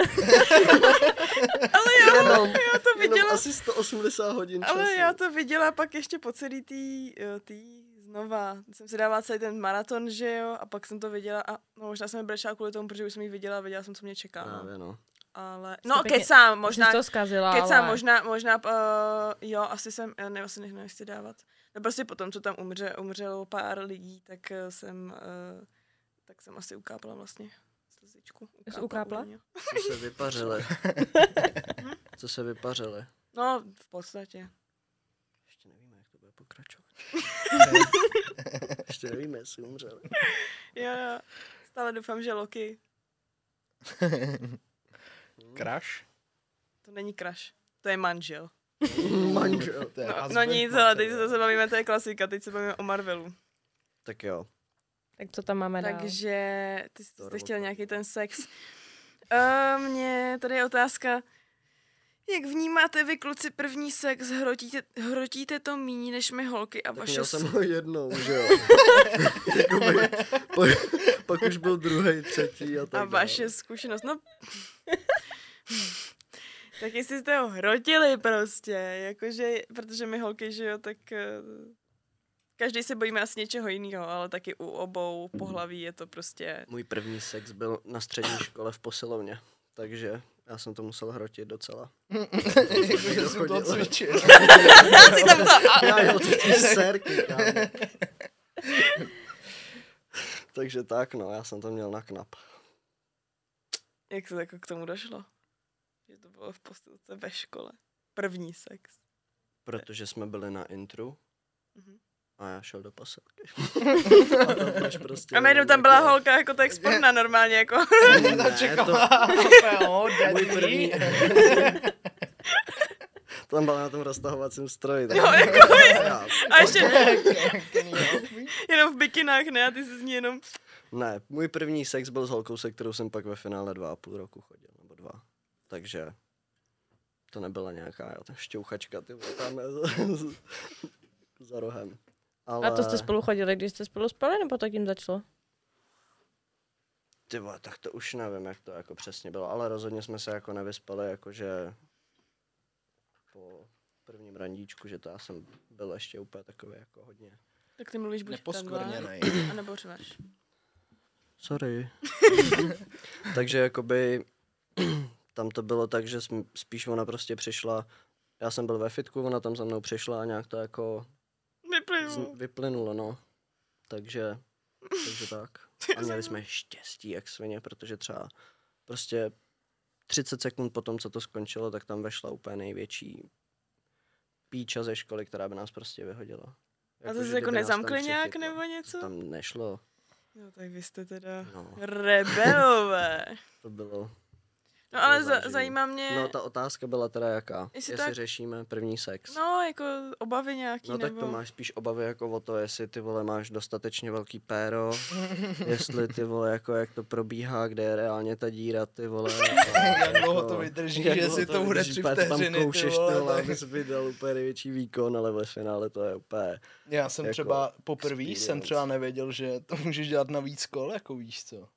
Ale já, Jenom, já to jenom viděla, asi 180 hodin času. ale já to viděla pak ještě po celý tý, jo, tý znova. Jsem si dávala celý ten maraton, že jo, a pak jsem to viděla a no, možná jsem brečela kvůli tomu, protože už jsem ji viděla a věděla jsem, co mě čeká. No. Právě no. Ale, Jste no pěkně- kecám, Možná to zkazila, Kecám, ale... možná, možná, uh, jo, asi jsem, já nevím, asi nech- nechci dávat. No prostě potom, co tam umře, umřelo pár lidí, tak eh, jsem, uh, tak jsem asi ukápla vlastně slzičku. Jsi ukápla? u mě. Co se vypařili? Co se vypařili? No, v podstatě. Ještě nevíme, jak to bude pokračovat. Ještě nevíme, jestli umřeli. Jo, jo. Stále doufám, že Loki, Crash? to není crush, to je manžel. Manžel. To je No, no nic, ale teď se bavíme, to je klasika, teď se bavíme o Marvelu. Tak jo. Tak co tam máme dál? Takže ty jste To chtěl nějaký ten sex. Uh, mě tady je otázka, jak vnímáte vy kluci první sex? Hrotíte, hrotíte to míní než my holky a Tak vaše... měl s- jsem ho jednou, že jo. Jakoby, po, pak už byl druhý, třetí a tak a dále. vaše zkušenost, no... tak jestli jste ho hrotili prostě, jakože, protože my holky, že jo, tak... eh, každý se bojíme asi něčeho jiného, ale taky u obou pohlaví je to prostě... Můj první sex byl na střední škole v posilovně, takže já jsem to musel hrotit docela. Jakože jsem to cvičil. Ty tam to... Já jel ty. Takže tak, no, já jsem to měl na knap. Jak se jako k tomu došlo? Že to bylo v posilce ve škole. První sex. Protože jsme byli na intru Mhm. A já šel do posilky. a tam prostě A najednou jenom tam byla jako- holka jako tak sporná normálně, jako... Ne, Ta čekala. to- Jo, Můj první. Tam byla na tom roztahovacím stroji. tak- Jo, jako Já- A ještě jenom v bikinách, ne? A ty jsi z ní jenom... Ne, můj první sex byl s holkou, se kterou jsem pak ve finále dva a půl roku chodil, nebo dva. Takže to nebyla nějaká jo, ta šťouchačka, ty vole, tam za- za rohem. Ale, A to jste spolu chodili, když jste spolu spali, nebo to tím začalo? Ty vole, tak to už nevím, jak to jako přesně bylo, ale rozhodně jsme se jako nevyspali, jakože po prvním randíčku, že to já jsem byl ještě úplně takový jako hodně. Tak ty mluvíš buď takhle, Neposkvrněnej. anebo řveš. Sorry. Takže jakoby tam to bylo tak, že spíš ona prostě přišla, já jsem byl ve fitku, ona tam za mnou přišla a nějak to jako z, Vyplynu. vyplynulo, no. Takže, takže tak. A měli jsme štěstí jak svině, protože třeba prostě 30 sekund po tom, co to skončilo, tak tam vešla úplně největší píča ze školy, která by nás prostě vyhodila. A to jsi jako tam nezamkli nějak nebo něco? Tam nešlo, No tak vy jste teda no, rebelové. to bylo. No ale za, zajímá mě, No ta otázka byla teda jaká? Jestli Jestli, tak- řešíme první sex. no jako obavy nějaký No tak nebo... to máš spíš obavy jako o to, jestli ty vole máš dostatečně velký péro, jestli ty vole jako jak to probíhá, kde je reálně ta díra, ty vole. Jak jako- dlouho to vydrží, jak si to bude tři tam vteřiny, ty koušeš, vole, ty vole, tak- abys vydal úplně největší výkon, ale ve finále to je úplně... Já jsem jako třeba poprvé jsem třeba nevěděl, že to můžeš dělat na víc kol, jako víš co.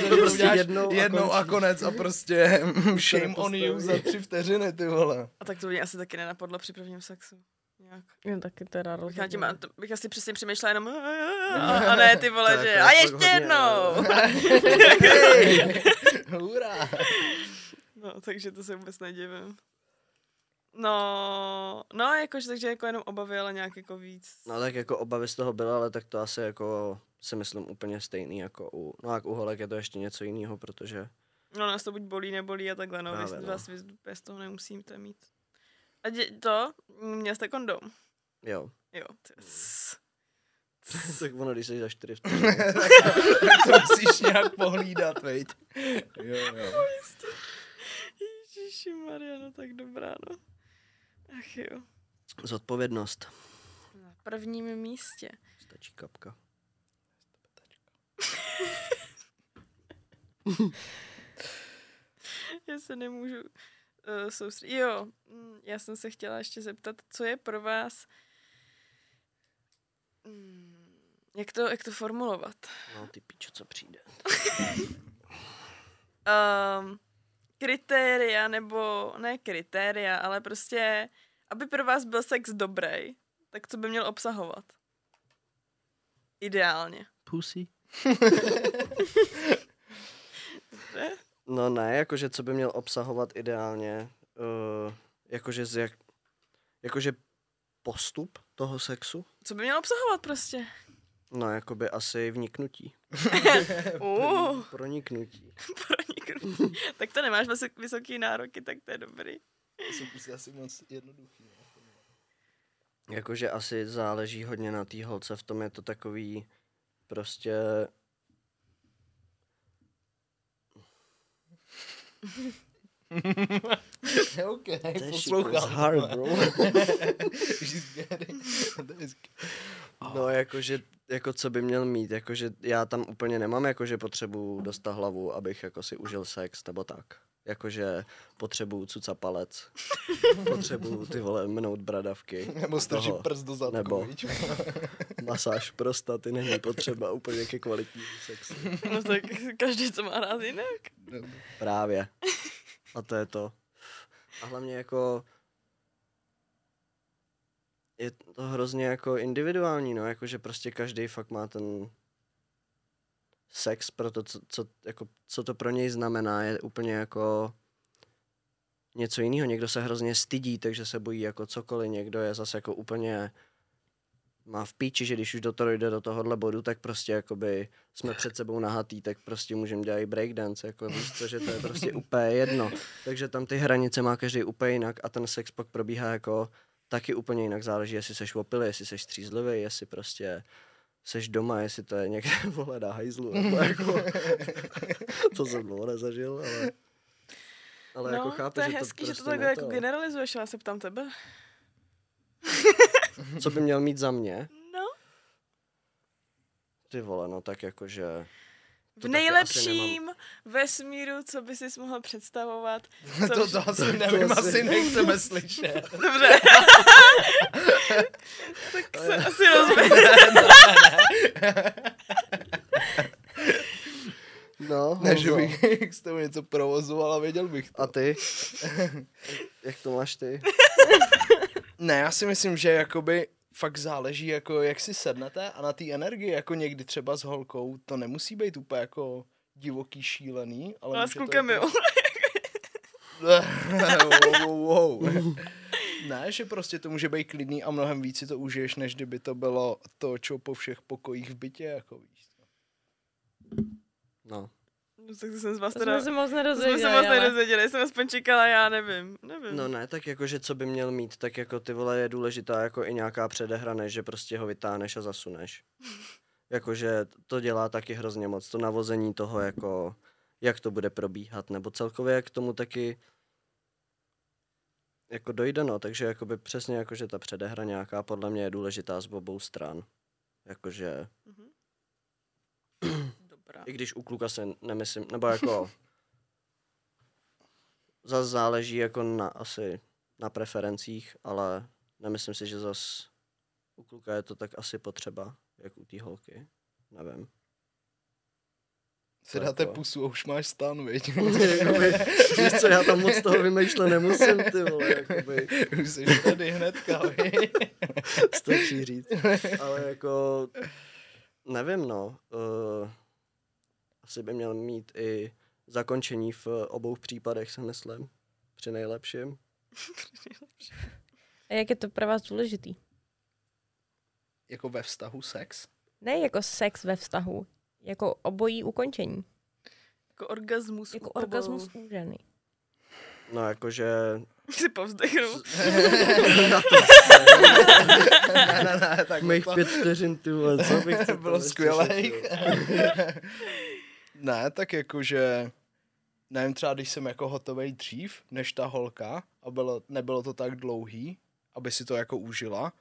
To to prostě jednou a jednou a konec a prostě shame on you za tři vteřiny, ty vole. A tak to mě asi taky nenapadlo při prvním sexu. Nějak. Jo, taky teda Bych, já tím, rozhodně. to bych asi přesně přemýšlela jenom a, a ne ty vole, že a je ještě jednou. Hej, Hurá. No, takže to se vůbec nedivím. No, no, jakože, takže jako jenom obavy, ale nějak jako víc. No tak jako obavy z toho byla, ale tak to asi jako si myslím úplně stejný jako u, no jak u holek je to ještě něco jiného, protože No, nás to buď bolí, nebolí a takhle, no, Právě, vy no. vás vy bez toho nemusíte mít. A dě, to, měl jste kondom. jo. Jo, s- tak ono, když jsi za čtyři v to musíš nějak pohlídat, veď. Jo, jo. Ježiši Maria, no tak dobrá, no. Ach jo. Zodpovědnost. Na prvním místě. Stačí kapka. Já se nemůžu uh, soustředit. Jo, mm, já jsem se chtěla ještě zeptat, co je pro vás... Mm, jak to, jak to formulovat? No ty píčo, co přijde. Um, kritéria, nebo ne kritéria, ale prostě, aby pro vás byl sex dobrý, tak co by měl obsahovat? Ideálně. Pussy? Ne? No ne, jakože co by měl obsahovat ideálně, uh, jakože z jak, jakože postup toho sexu? Co by měl obsahovat prostě? No, jakoby asi vniknutí. Uh, Proniknutí. proniknutí. tak to nemáš vysok, vysoký nároky, tak to je dobrý. Jsou prostě asi moc jednoduchý. no. Jakože asi záleží hodně na té holce, v tom je to takový prostě... OK, That shit was hard, bro. She's getting... that is- No, jakože, jako co by měl mít, jakože já tam úplně nemám jakože potřebu dostat hlavu, abych jako si užil sex, nebo tak. Jakože potřebuju cuca palec, potřebuju ty vole mnout bradavky, Nebo strčit toho, prst do zadku, nebo- masáž prostaty není potřeba úplně ke kvalitnímu sexu. No tak každý to má rád jinak. Právě. A to je to. A hlavně jako je to hrozně jako individuální, no, jakože prostě každý fakt má ten sex pro to, co, co, jako, co to pro něj znamená, je úplně jako něco jiného. Někdo se hrozně stydí, takže se bojí jako cokoliv, někdo je zase jako úplně má v píči, že když už do toho jde do tohohle bodu, tak prostě jakoby jsme před sebou nahatý, tak prostě můžeme dělat i breakdance, jako víš co, že to je prostě úplně jedno. Takže tam ty hranice má každý úplně jinak a ten sex pak probíhá jako taky úplně jinak. Záleží, jestli seš opilý, jestli seš střízlivý, jestli prostě seš doma, jestli to je někde vole na hajzlu, nebo jako, to jsem dlouho nezažil, ale, ale no, jako chápu, to je že hezký, to že prostě to takhle jako generalizuješ, ale já se ptám tebe. Co by měl mít za mě? No, Ty vole, no tak jakože... v To nejlepším vesmíru, co by si mohl představovat. Co to, vš- to asi nevím, To asi- asi nechceme slyšet. Dobře. tak se asi rozběh. No, Ne, že Honzo. bych s tebou něco provozoval a věděl bych to. A ty? Jak to máš ty? Ne, já si myslím, že jakoby fakt záleží, jako jak si sednete a na té energii, jako někdy třeba s holkou, to nemusí být úplně jako divoký, šílený, ale může s to klukem jako... jo. wow, wow, wow. Ne, že prostě to může být klidný a mnohem víc si to užiješ, než kdyby to bylo to, čo po všech pokojích v bytě, jako víš. co. No. No, tak to jsem z vás To teda... jsme se moc To jsme se moc ale... nedozvěděli, jsem aspoň čekala, já nevím, nevím. No ne, tak jakože co by měl mít, tak jako ty vole je důležitá jako i nějaká předehra, než že prostě ho vytáhneš a zasuneš. Jakože to dělá taky hrozně moc, to navození toho jako, jak to bude probíhat, nebo celkově jak k tomu taky jako dojde, no, takže jakoby přesně jakože ta předehra nějaká podle mě je důležitá z obou stran. Jakože, Mhm. Dobrá. i když u kluka se nemyslím, nebo jako zase záleží jako na asi na preferencích, ale nemyslím si, že zas u kluka je to tak asi potřeba, jak u té holky. Nevím. Si To dáte jako- pusu a už máš stan, viď? Jakoby, Víš co, já tam moc toho vymýšlet nemusím, ty vole, jakoby, už jsi tady hnedka, viď? stačí říct. Ale jako, nevím, no. Uh, asi by měl mít i zakončení v obou případech, si myslím. Při nejlepším. A jak je to pro vás důležitý? jako ve vztahu sex? Ne jako sex ve vztahu, jako obojí ukončení. Jako orgasmus. Jako obou. orgasmus u ženy. No jakože... Si povzdechnu. na to ne, ne, ne, tak Mých to pět vteřin, ty vole, co bych to bylo skvělé. ne, tak jakože, nevím, třeba když jsem jako hotovej dřív, než ta holka, a bylo, nebylo to tak dlouhý, aby si to jako užila,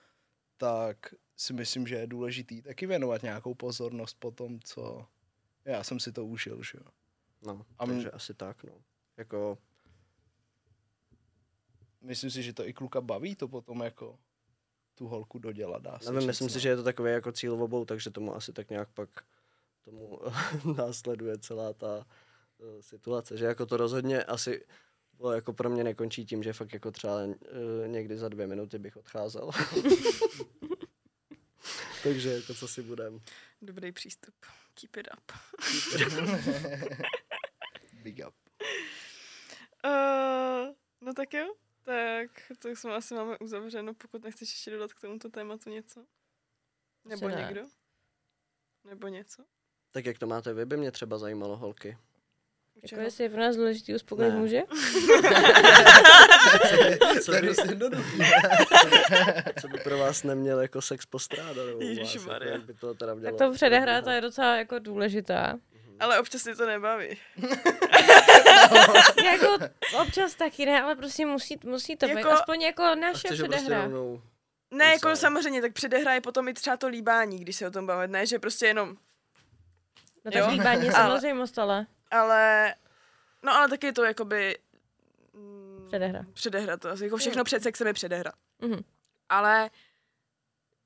tak si myslím, že je důležitý taky věnovat nějakou pozornost po tom, co já jsem si to užil, že jo. No, A m- takže asi tak, no. Jako, Myslím si, že to i kluka baví to potom jako tu holku dodělat, dá se nevím, říct, myslím no. si, že je to takový jako cíl v obou, takže tomu asi tak nějak pak tomu následuje celá ta situace, že jako to rozhodně asi bylo jako pro mě nekončí tím, že fakt jako třeba uh, někdy za dvě minuty bych odcházel. takže jako co si budem. Dobrý přístup. Keep it up. Big up. Uh, no tak jo. Tak to jsme asi máme uzavřeno, pokud nechceš ještě dodat k tomuto tématu něco. Nebo ne. někdo? Nebo něco? Tak jak to máte vy, by mě třeba zajímalo holky. Jako jestli je pro nás důležitý uspokojit Ne. muže? Co by, dost jednoduchý. co by pro vás neměl jako sex postrádat? jako Ježišmarja. jak by to teda Tak mělo to předehra, to je docela jako důležitá. Ale občas mě to nebaví. jako občas taky ne, ale prostě musí, musí to být Jako- aspoň jako naše ho prostě předehra. rovnou Ne, jako samozřejmě, tak předehra je potom i třeba to líbání, když se o tom bavit. Ne, že prostě jenom, No Jo. tak líbání je Ale- samozřejmost, ale. No ale taky je to jakoby... mm, Předehra. Předehra to. Jako všechno před sexem je předehra. Mhm. Ale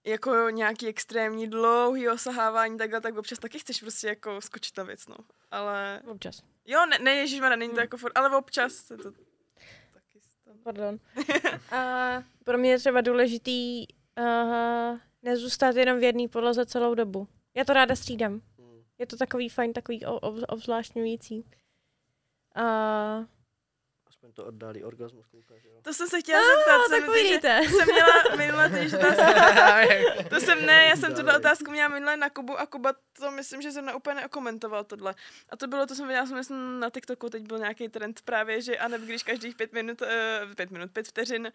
jako nějaký extrémní dlouhý osahávání takhle, tak občas taky chceš prostě jako skočit na věc, no. Ale občas. jo, ne, ne ježišmarja, není to Hmm. jako furt, ale občas se to taky stane. Pardon. A pro mě je třeba důležitý uh, nezůstat jenom v jedné poloze celou dobu. Já to ráda střídám. Je to takový fajn, takový ob- obzvláštňující. Uh, Aspoň to oddálí orgasmus, kluka, že jo? To jsem se chtěla zeptat. no, jsem, tak protože povídejte. jsem měla minule týž otázku. To jsem ne, já jsem tuhle otázku měla minule na Kubu a Kuba to myslím, že jsem úplně neokomentoval tohle. A to bylo, to jsem viděla, jsem myslím na TikToku, teď byl nějaký trend právě, že Anet, když každých pět minut, uh, pět minut, pět vteřin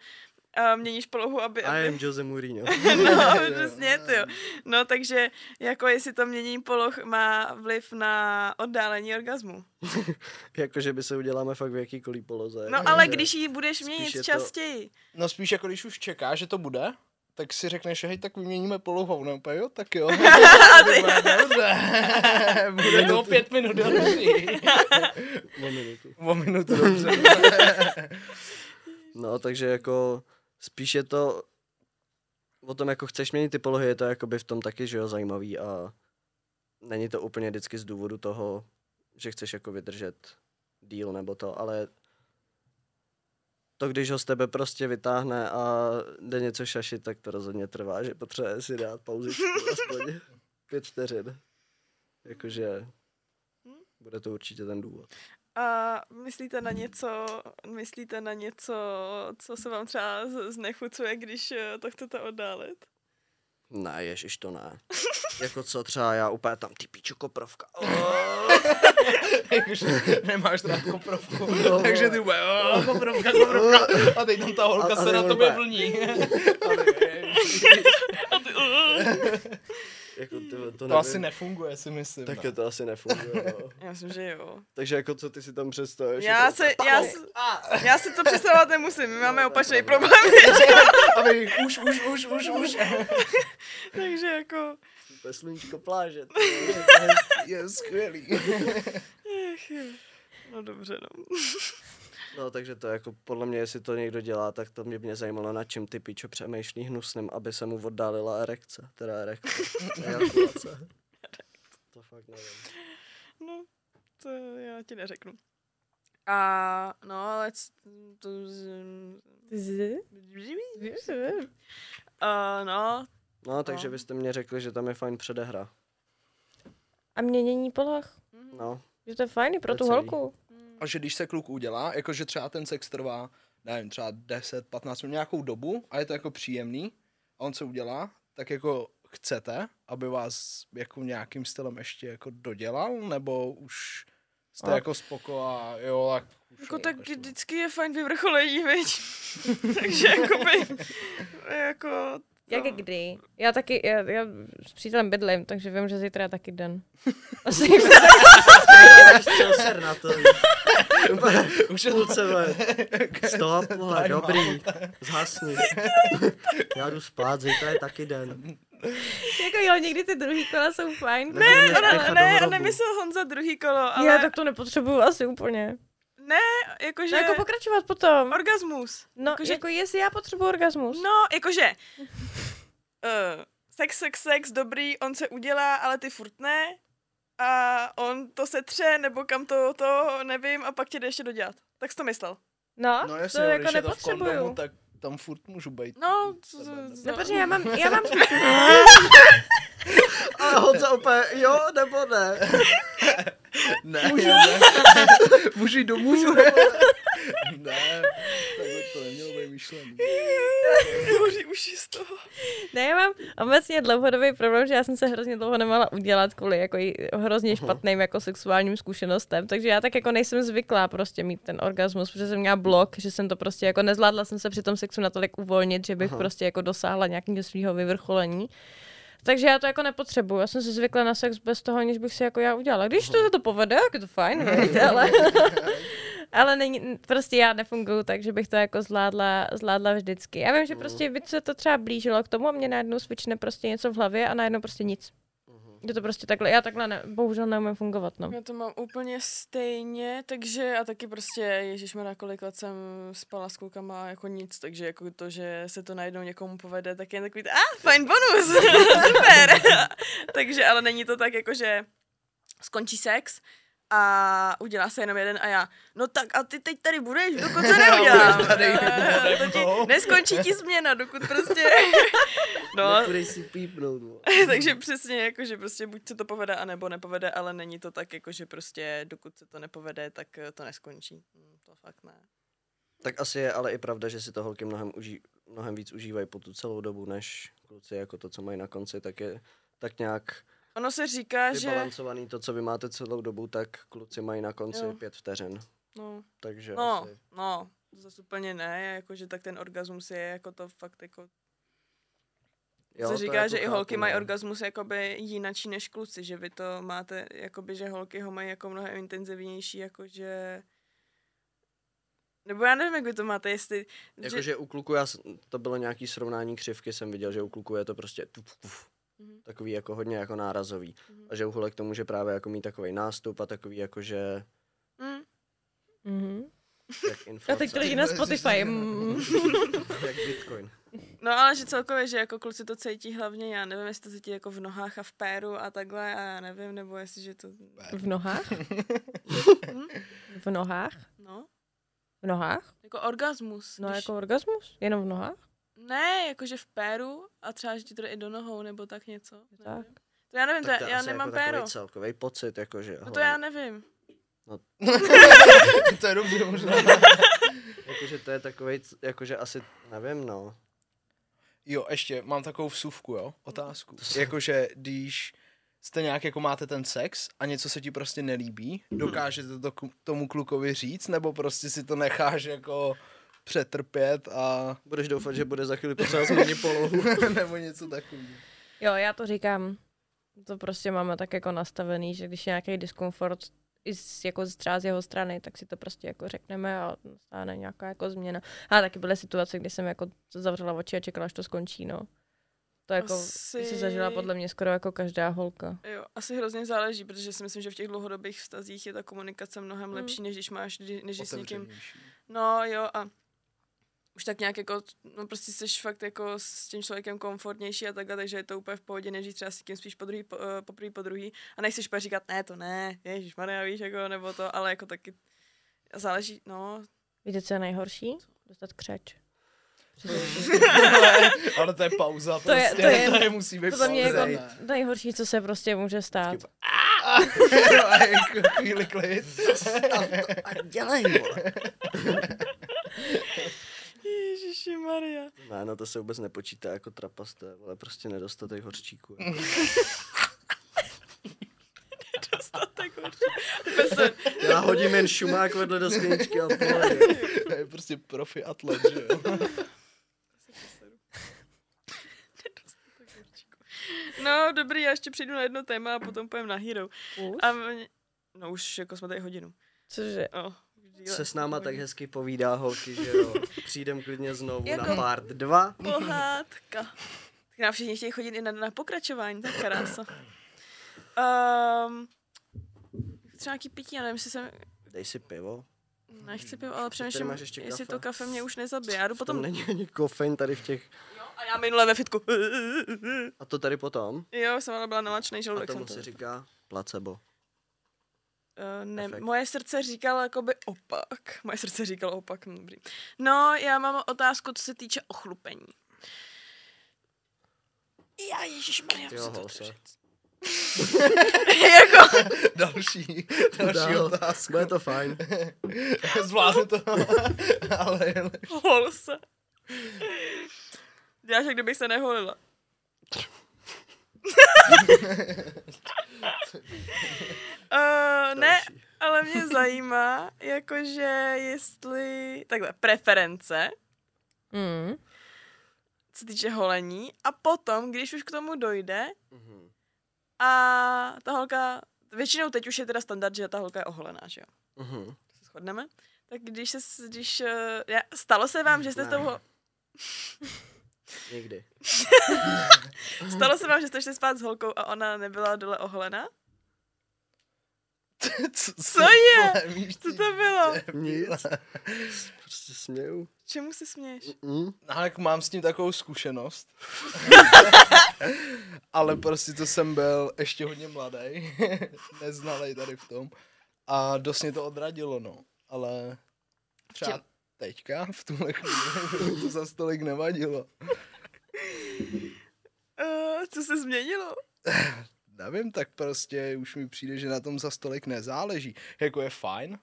uh, měníš polohu, aby, I aby am Jose Mourinho. no, přesně, to jo. No, takže jako jestli to mění poloh má vliv na oddálení orgazmu. Jakože by se uděláme fakt v jakýkoliv poloze. No, ale když ji budeš spíš měnit to- častěji. No spíš jako když už čeká, že to bude, tak si řekneš, hej, tak vyměníme polohou, no úplně, jo, tak jo. Bude to o pět minut další. O minutu. O minutu, dobře. No, takže jako spíš je to o tom, jako chceš měnit ty polohy, je to jakoby v tom taky, že jo, zajímavý a není to úplně vždycky z důvodu toho, že chceš jako vydržet díl nebo to, ale to, když ho z tebe prostě vytáhne a jde něco šašit, tak to rozhodně trvá, že potřebuje si dát pauzičku aspoň pět vteřin. Jakože bude to určitě ten důvod. A myslíte na něco, myslíte na něco, co se vám třeba z- znechucuje, když eh, to chcete oddálit? Ne, ježiš, to ne. jako co třeba já úplně tam ty píčo koprovka. Jakože nemáš rád koprovku, takže ty úplně, "O, koprovka, koprovka. A teď tam ta holka A- a se na teď tobě vlní. A ty, uh. Jako to, to, To nevím. asi nefunguje, si myslím. Tak ne? to asi nefunguje. No. Já myslím, že jo. Takže jako co ty si tam představuješ? Já jako, se, já, s- já si to představovat nemusím, my máme No, opačný problém, Aby už, už, už, už, už. takže jako, Úplně sluníčko pláže. ty. Je skvělý. ech, jo. no dobře, no. No, takže to jako podle mě, jestli to někdo dělá, tak to mě, mě zajímalo, na čem ty pičo přemýšlí hnusným, aby se mu oddálila erekce. Teda erekce. Ejakulace. to fakt nevím. No, to já ti neřeknu. A no, ale c- to... z- Uh, no, No, takže No. vy jste mě řekli, že tam je fajn předehra. A měnění poloh. No, Že to je fajný pro To tu celý. holku. A že když se kluk udělá, jakože třeba ten sex trvá, nevím, třeba 10, 15 minut, nějakou dobu a je to jako příjemný a on se udělá, tak jako chcete, aby vás jako nějakým stylem ještě jako dodělal, nebo už jste A- jako spoko a jo, tak už jako jo, tak kašlu. vždycky je fajn vyvrcholení, viď? takže jakoby, jako... Jak kdy? Já taky, já, já s přítelem bydlím, takže vím, že zítra je taky den. Asi na to. Už je Půlce, ve. Stop, vole, dobrý. Zhasni. Já jdu spát, zítra je taky den. jako jo, někdy ty druhý kola jsou fajn. Ne, Ne, Nechat ne, ne, nemyslel Honza druhý kolo, ale Já tak to nepotřebuju asi úplně. jakože No jako pokračovat potom. orgasmus. No, jakože- jako jestli já potřebuji orgasmus. No, jakože uh, sex, sex, sex, dobrý, on se udělá, ale ty furt ne. A on to setře, nebo kam to, to nevím, a pak tě jde ještě dodělat. Tak jsi to myslel. No, No to jasně, jo, jako když je to v kondomu, nepotřebuju. tak tam furt můžu být. No, No, protože já mám, já mám, A Honza úplně, jo nebo ne? Ne, můžu, ne. můžu jít domů. ne, takhle to nemělo být myšlený. hoří uši z toho. ne, já mám obecně dlouhodobý problém, že já jsem se hrozně dlouho nemohla udělat kvůli jako hrozně špatným jako sexuálním zkušenostem, takže já tak jako nejsem zvyklá prostě mít ten orgasmus, protože jsem měla blok, že jsem to prostě jako nezvládla jsem se při tom sexu natolik uvolnit, že bych Aha. prostě jako dosáhla nějakého svého vyvrcholení. Takže já to jako nepotřebuju. Já jsem si zvykla na sex bez toho, aniž bych si jako já udělala. Když to se to povede, tak je to fajn, viď, ale... Ale není, prostě já nefunguju tak, že bych to jako zvládla, zvládla vždycky. Já vím, že prostě by se to třeba blížilo k tomu a mě najednou svične prostě něco v hlavě a najednou prostě nic. Je to prostě takhle, já takhle ne, bohužel neumím fungovat, no. Já to mám úplně stejně, takže a taky prostě, ježíš na kolik let jsem spala s klukama jako nic, takže jako to, že se to najednou někomu povede, tak je takový, a ah, fajn bonus, super. takže, ale není to tak jako, že skončí sex a udělá se jenom jeden a já, no tak a ty teď tady budeš, dokud se neudělám. tady to ti, neskončí ti změna, dokud prostě... no, si pípnout. takže přesně jako, že prostě buď se to povede, anebo nepovede, ale není to tak jako, že prostě dokud se to nepovede, tak eh, to neskončí. Hm, to fakt ne. Tak asi je ale i pravda, že si to holky mnohem, uží, mnohem víc užívají po tu celou dobu, než kluci jako to, co mají na konci, tak je tak nějak Ono se říká, že... vybalancovaný to, co vy máte celou dobu, tak kluci mají na konci Jo. pět vteřin. No, Takže no, asi... no, to zase úplně ne, jakože tak ten orgasmus je jako to fakt jako Jo, se říká, jako že i chápu, holky mají no. orgasmus jakoby jinačí než kluci, že vy to máte, jakoby, že holky ho mají jako mnohem intenzivnější, jakože... Nebo já nevím, jak vy to máte, jestli... Jakože u kluku, já, to bylo nějaký srovnání křivky, jsem viděl, že u kluku je to prostě tuf, tuf, Mhm. takový jako hodně jako nárazový. Mhm. A že u holek to může právě jako mít takový nástup a takový jako, že Mm. Mhm. jak A inflace, teď to lidi na Spotify. mm. jak Bitcoin. No ale že celkově, že jako kluci to cítí hlavně, já nevím, jestli to cítí jako v nohách a v péru a takhle a já nevím, nebo jestli, že to... V nohách? V nohách? No, V nohách? jako orgasmus. No když- jako orgasmus? Jenom v nohách? Ne, jakože v péru a třeba, že ti to jde i do nohou nebo tak něco. Tak. To já nevím, to, Tak já, to já nemám jako péro. takový celkový pocit, jakože. No to já nevím. to je dobře možná. Jakože to je takový, jakože asi, nevím, no. Jo, ještě mám takovou vsuvku, jo, otázku. Jakože když jste nějak jako máte ten sex a něco se ti prostě nelíbí, dokážete to tomu klukovi říct, nebo prostě si to necháš jako přetrpět a Budeš doufat, že bude za chvíli potřeba změnit polohu. nebo něco takového. Jo, já to říkám. To prostě máme tak jako nastavený, že když je nějaký diskomfort i z, jako z- třeba z jeho strany, tak si to prostě jako řekneme a stane nějaká jako změna. A taky byly situace, kdy jsem jako zavřela oči a čekala, až to skončí, no. To jako Asi- si zažila podle mě skoro jako každá holka. Jo, asi hrozně záleží, protože si myslím, že v těch dlouhodobých vztazích je ta komunikace mnohem Mm. lepší, než když máš, než s někým. No jo a už tak nějak jako, no prostě jsi fakt jako s tím člověkem komfortnější a takhle, takže je to úplně v pohodě, než třeba s tím spíš po druhý, po, eh, po prvý, po druhý a nechceš úplně říkat, ne, to ne, ježiš, víš, jako, nebo to, ale jako taky záleží, no, Víte, co je nejhorší? Dostat křeč. ale, ale to je pauza, To je- prostě, to je- to je musí být To mě jako nejhorší, co se prostě může stát. No a jako chvíli klid. A dělej, vole. Ježiši Maria. Ne, no to se vůbec nepočítá jako trapas, to je vole, prostě nedostatek hořčíku. Dostatek horší. Úplně se- Já hodím jen šumák vedle do skleničky a. To je prostě profi atlet, že jo. No, dobrý, já ještě přijdu na jedno téma a potom pojem na Hero. Už? A mě, no už jako jsme tady hodinu. Cože? Oh, Se s náma tak hezky povídá holky, že jo. Přijdem klidně znovu Jako- na part 2. Pohádka. Tak nám všichni chtějí chodit i na, na pokračování, tak krása. Um, třeba nějaký pití, já nevím, jestli jsem... Dej si pivo. Nechci pivo, ale přemýšlím, ještě jestli kafe? to kafe mě už nezabije. Já jdu Potom potom... není ani kofein tady v těch. Jo, a já minule ve fitku. A to tady potom? Jo, jsem ale byla nalačnej A žaludek. tomu jsem se říká placebo. Uh, ne, efekt. moje srdce říkalo jakoby opak. Moje srdce říkalo opak, hm, dobrý. No, já mám otázku, co se týče ochlupení. Já, ježišmarja, Jo, co to říct? jako, Další, další Dál. otázka. Bude to fajn. Zvládnu to, ale hol se. Děláš, jak kdybych se neholila. Uh, ne, ale mě zajímá, jakože jestli, takhle, preference, Mm. co se týče holení, a potom, když už k tomu dojde, Mhm. a ta holka, většinou teď už je teda standard, že ta holka je oholená, že jo? Mhm. Se shodneme? Tak když se, s- když, já, stalo se vám, že jste s Ne. tou, ho- Nikdy. stalo se vám, že jste šli spát s holkou a ona nebyla dole oholená? Co, Co je? Víš, Co to bylo? Nic. Prostě směju. Čemu se směješ? Mm. No, jak mám s tím takovou zkušenost. Ale prostě to jsem byl ještě hodně mladý, neznalej tady v tom. A dost mě to odradilo, no. Ale třeba čem? teďka, v tuhle chvíli, to za stolik nevadilo. Uh, co se změnilo? Nevím, tak prostě už mi přijde, že na tom za stolik nezáleží. Jako je fajn,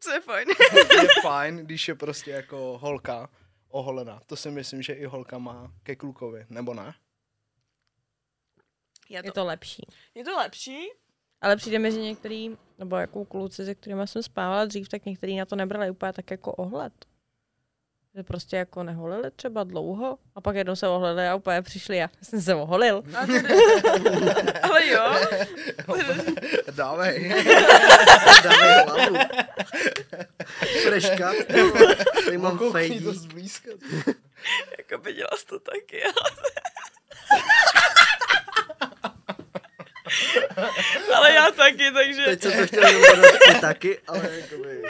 Co je fajn. je fajn, když je prostě jako holka oholena. To si myslím, že i holka má ke klukovi, nebo ne? Je Je to lepší. je to lepší? Ale přijde mi, že některý, nebo jako kluci, se kterými jsem spávala dřív, tak některý na to nebrali úplně tak jako ohled. Že prostě jako neholili třeba dlouho a pak jednou se oholili a úplně přišli a jsem se oholil. Tedy... Ale jo. Dávej. Dávej hlavu. Freška. Tady mám to zblízka. Jako by dělal to taky, ale... ale já taky, takže... Teď jsem to chtěl jenom dodat ty taky, ale jakoby,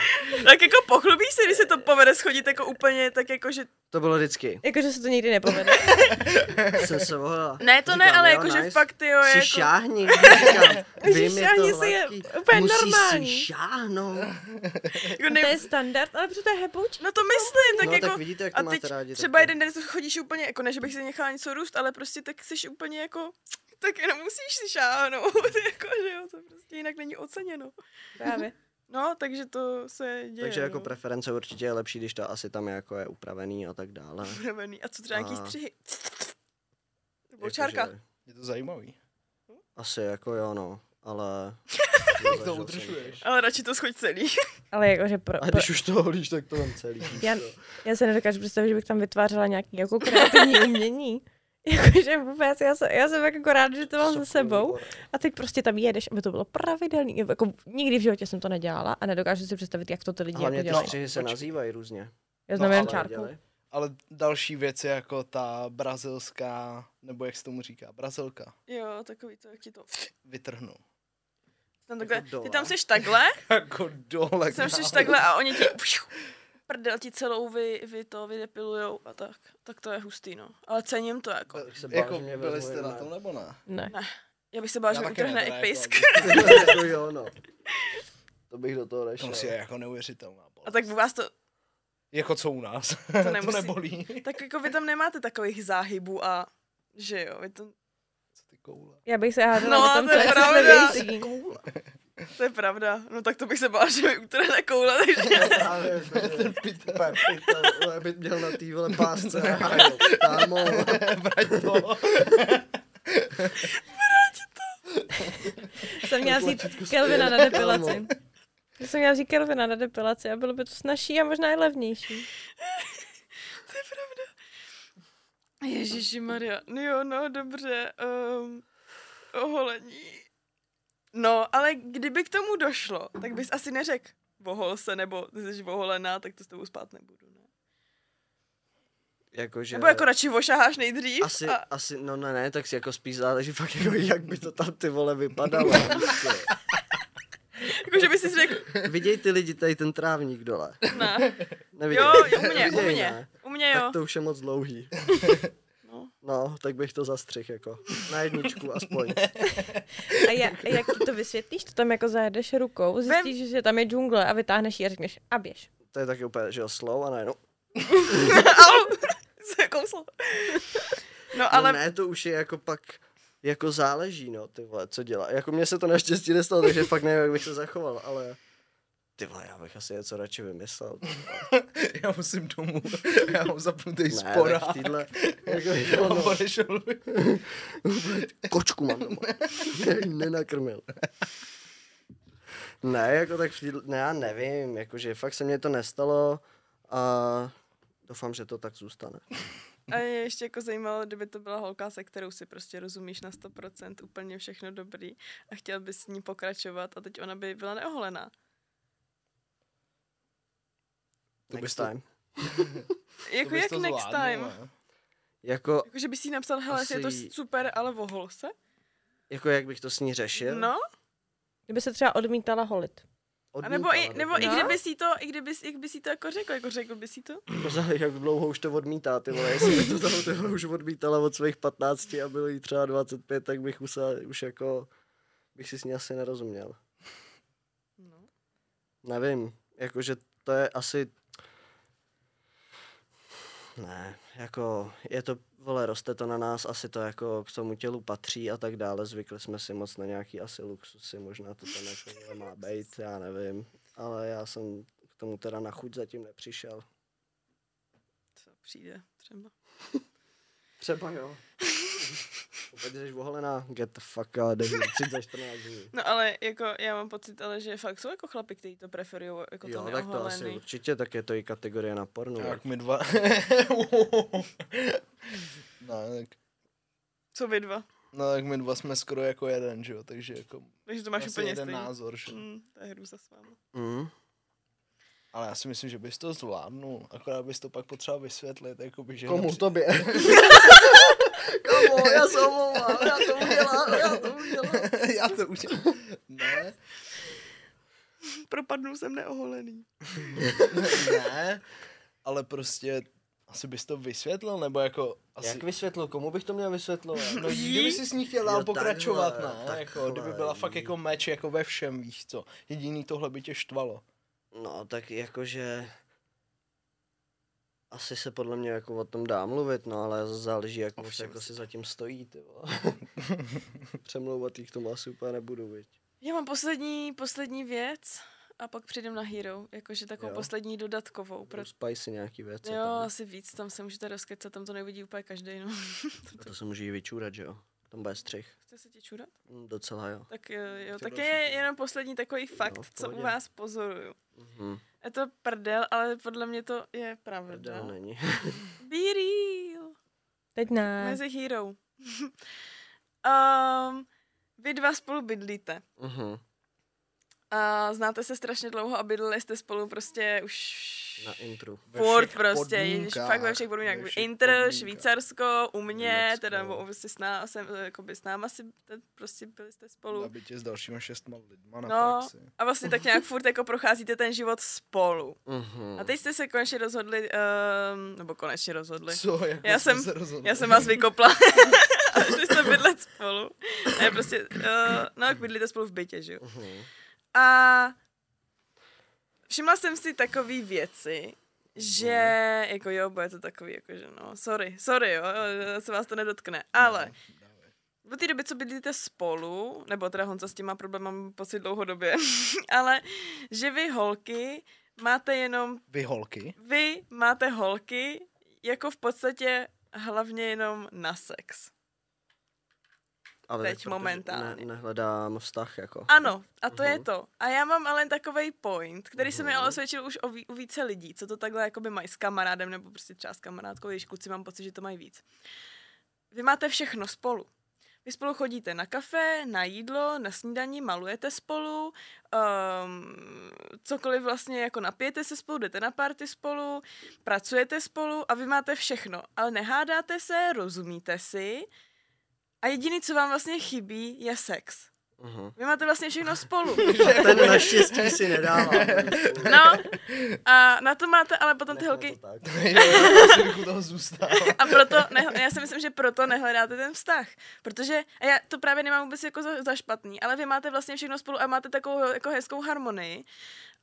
Tak jako pochlubíš se, když se to povede schodit jako úplně, tak jako, že... to bylo vždycky. Jakože se to nikdy nepovede. Jsem se volila. Ne, to ne, Říkám, ale jo, jako, že nice. fakt, jo, Si jako... šáhni, říkám, vím, je to si je úplně Musíš normální. si šáhnout. jako To ne... je standard, ale protože to je hebouč. No to myslím, tak no, jako... tak vidíte, jak to a máte teď rádi. třeba taky. jeden den chodíš úplně, jako ne, že bych si nechala něco růst, ale prostě tak jsi úplně jako, tak jenom musíš si šáhnout, jako, že jo, to prostě jinak není oceněno. Právě. No, takže to se děje. Takže jako no. preference určitě je lepší, když to asi tam je jako je upravený a tak dále. Upravený. A co třeba nějaký A- střihy? Nebo Jakože čárka. Je to zajímavý. Asi jako jo, no, ale... Jak to udržuješ? Ale radši to schoď celý. Ale jakože pro, A pro, když už to holíš, tak to tam celý. já, já se nedokážu představit, že bych tam vytvářela nějaký jako kreativní umění. Jakože vůbec, já jsem, já jsem jako ráda, že to mám za sebou. A teď prostě tam jedeš, aby to bylo pravidelný. Jako nikdy v životě jsem to nedělala a nedokážu si představit, jak to ty lidi jako dělají. střihy se nazývají různě. Já No, znamenám ale čárku. Ale další věc je jako ta brazilská, nebo jak se tomu říká, brazilka. Jo, takový to, jak ti to... Vytrhnu. Tam Jako takhle, dole. ty tam jsi takhle, Jako dole. jsem kámo. šeš takhle a oni ti prdel ti celou vy, vy to vydepilujou a tak. Tak to je hustý, no. Ale cením to jako. Tak se bál, Jako že mě byli jste na tom nebo ne? Ne. Já bych se bála, Já že mi utrhne ne, i pisk. jako- jo, no. To bych do toho To nešel. musí je jako neuvěřitelná bolest. A tak u vás to, Jako co u nás. To to, nemusí. nebolí. tak jako vy tam nemáte takových záhybů a že jo, vy to, Co ty koule. Já bych se hádala No, no, tom, to je pravda. citlivější. To je pravda. No tak to bych se bála, že mi utrhne koule, takže Právě, ten pytel, pytel, by měl na té vole pásce. Kámo, Vrať to. Jsem měla vzít Kelvina na depilaci. Já jsem měla vzít Kelvina na depilaci a bylo by to snažší a možná i levnější. Ježiši Maria. No jo, no dobře. Um, oholení. No, ale kdyby k tomu došlo, tak bys asi neřekl vohol se, nebo ty jsi voholená, tak to s tebou spát nebudu, ne? Jakože... Nebo jako radši vošaháš nejdřív Asi, a asi, no ne, ne, tak si jako spíš záleží fakt jako, jak by to tam ty vole vypadalo. víš co. jako, že bys si řekl, Viděj ty lidi tady ten trávník dole. ne. Neviděj. Jo, jo, u mě, u mě, ne? u mě jo. Tak to už je moc dlouhý. No. No, tak bych to zastřihl jako. Na jedničku aspoň. A jak, jak ty to vysvětlíš? To tam jako zajedeš rukou, zjistíš, že tam je džungle a vytáhneš ji a řekneš a běž. To je taky úplně, že jo, slow a najednou. Au, kouslo. No Ale ale no ne, to už je jako pak, jako záleží, no, ty vole, co dělá. Jako mně se to naštěstí nestalo, takže fakt nevím, jak bych se zachoval, ale ty vole, já bych asi něco radši vymyslel. Já musím domů. Já mám zapnutý Ne, sporák. v týdle, jako, A no, odešel kočku mám doma. Nenakrmil. Ne, jako tak v týdle, ne, já nevím, jakože fakt se mně to nestalo a doufám, že to tak zůstane. a je ještě jako zajímalo, kdyby to byla holka, se kterou si prostě rozumíš na 100%, úplně všechno dobrý a chtěl bys s ní pokračovat a teď ona by byla neoholená. To bys Next to- time. Jako To jak to next time? Jako, Jako, že bys jí napsal, hele, je to Asi- super, ale vohol se? jako jak bych to s ní řešil? No, Kdyby se třeba odmítala holit. a nebo, i, Odmítala nebo i dokonce. kdyby si to, i kdyby, jak by si to jako řekl, jako řekl by si to? To záleží, jak dlouho už to odmítá, ty vole. Jestli by to tam ty vole už odmítala od svých 15 a bylo jí třeba 25, tak bych už, už jako, bych si s ní asi nerozuměl. No. nevím, jakože to je asi... Ne, jako je to, vole, roste to na nás, asi to jako k tomu tělu patří a tak dále, zvykli jsme si moc na nějaký asi luxusy, možná to tam jako má být, já nevím, ale já jsem k tomu teda na chuť zatím nepřišel. Co přijde třeba. Třeba jo. Opět jsi oholená, get the fuck out of here, 30, 14 dní. No ale jako já mám pocit, ale že fakt jsou jako chlapi, kteří to preferují jako Jo, to tak to asi určitě, tak je to i kategorie na pornu. Jak jak- my dva. no, tak, Co vy dva? no, tak my dva jsme skoro jako jeden, že jo, takže jako Takže to máš úplně jeden stejný. názor, že? Mm, to je hruza s váma. Mm. Ale já si myslím, že bys to zvládnul, akorát bys to pak potřeboval vysvětlit, jakoby, že... Komu napři- tobě? Kamo, já se omlouvám, já to udělám, já to udělám. já to už... ne, Propadnul jsem neoholený. ne, ale prostě asi bys to vysvětlil, nebo jako asi... Jak vysvětlil, komu bych to měl vysvětlovat? No kdyby jsi s ní chtěl dál Jo, pokračovat, takhle, ne? takhle, Jako, kdyby byla fakt jako meč jako ve všem, víš co. Jediný tohle by tě štvalo. No, tak jakože... Asi se podle mě jako o tom dá mluvit, no ale záleží, jak moc Ovšem jako si zatím stojí, ty. Přemlouvat jí k tomu asi úplně nebudu, viď. Já mám poslední, poslední věc a pak přijdem na Hero, jakože takovou Jo. poslední dodatkovou. Pro... Spicy nějaký věci. Jo, tam. asi víc, tam se můžete rozkecat, tam to neuvidí úplně každý. No. A to se může i vyčůrat, že jo? Tam bude střih. Chce se tě čurat? Mm, Docela jo. Tak jo, Ty tak je jenom poslední takový fakt, v co u vás pozoruju. Mhm. Je to prdel, ale podle mě to je pravda. Prdel není. Be real. Teď ne. Mezi Hero. um, vy dva spolu bydlíte. Mhm. A znáte se strašně dlouho a bydleli jste spolu prostě už Na intru. Všech prostě, ježiš, fakt ve všech podmínkách. ve všech Inter, podmínkách. Švýcarsko, u mě, Německo. teda nebo prostě s, ná, jsem, jakoby s náma si prostě byli jste Na spolu. bytě s dalšíma šestma lidma na No, praxi. a vlastně tak nějak furt jako procházíte ten život spolu. Mhm. A teď jste se konečně rozhodli, um, nebo konečně rozhodli. Co? Jako Já jsme jsem- se rozhodli? Já jsem vás vykopla. a šli jste bydlet spolu. Ne, prostě, uh, no, jak bydlíte spolu v bytě, že jo. Mhm. A všimla jsem si takové věci, že, jako jo, bude to takový, jako že no, sorry, sorry, jo, se vás to nedotkne, ale Dávej. do té doby, co bydlíte spolu, nebo teda Honza s tím má problém, mám pocit dlouhodobě, ale že vy holky máte jenom, Vy holky? vy máte holky jako v podstatě hlavně jenom na sex. Ale Teď momentálně. Ne, nehledám vztah, jako. Ano, a to je Mhm. to. A já mám ale takový point, který se mi Mhm. ale osvědčil už o ví, u více lidí, co to takhle jakoby mají s kamarádem nebo prostě třeba s kamarádkou, když kluci mám pocit, že to mají víc. Vy máte všechno spolu. Vy spolu chodíte na kafe, na jídlo, na snídaní, malujete spolu, um, cokoliv vlastně jako napijete se spolu, jdete na party spolu, pracujete spolu a vy máte všechno. Ale nehádáte se, rozumíte si a jediný, co vám vlastně chybí, je sex. Mhm. Vy máte vlastně všechno spolu. Ten naštěstí si nedává. No, a na to máte ale potom ty Nechme holky. to tak. jo, toho. A proto, ne, já si myslím, že proto nehledáte ten vztah. Protože, a já to právě nemám vůbec jako za, za špatný, ale vy máte vlastně všechno spolu a máte takovou jako hezkou harmonii.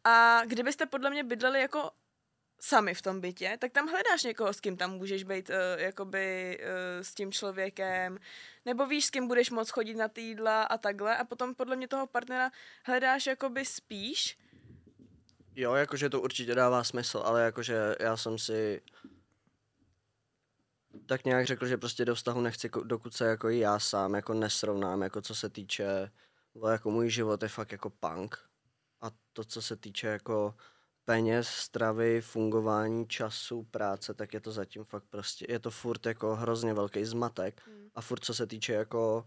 A kdybyste podle mě bydleli jako sami v tom bytě, tak tam hledáš někoho, s kým tam můžeš být uh, jakoby uh, s tím člověkem, nebo víš, s kým budeš moc chodit na ty jídla a takhle. A potom podle mě toho partnera hledáš jakoby spíš, Jo, jakože to určitě dává smysl, ale jakože já jsem si tak nějak řekl, že prostě do vztahu nechci, dokud se jako i já sám jako nesrovnám, jako co se týče, jako můj život je fakt jako punk. A to, co se týče jako peněz, stravy, fungování, času, práce, tak je to zatím fakt prostě, je to furt jako hrozně velký zmatek. Mm. A furt co se týče jako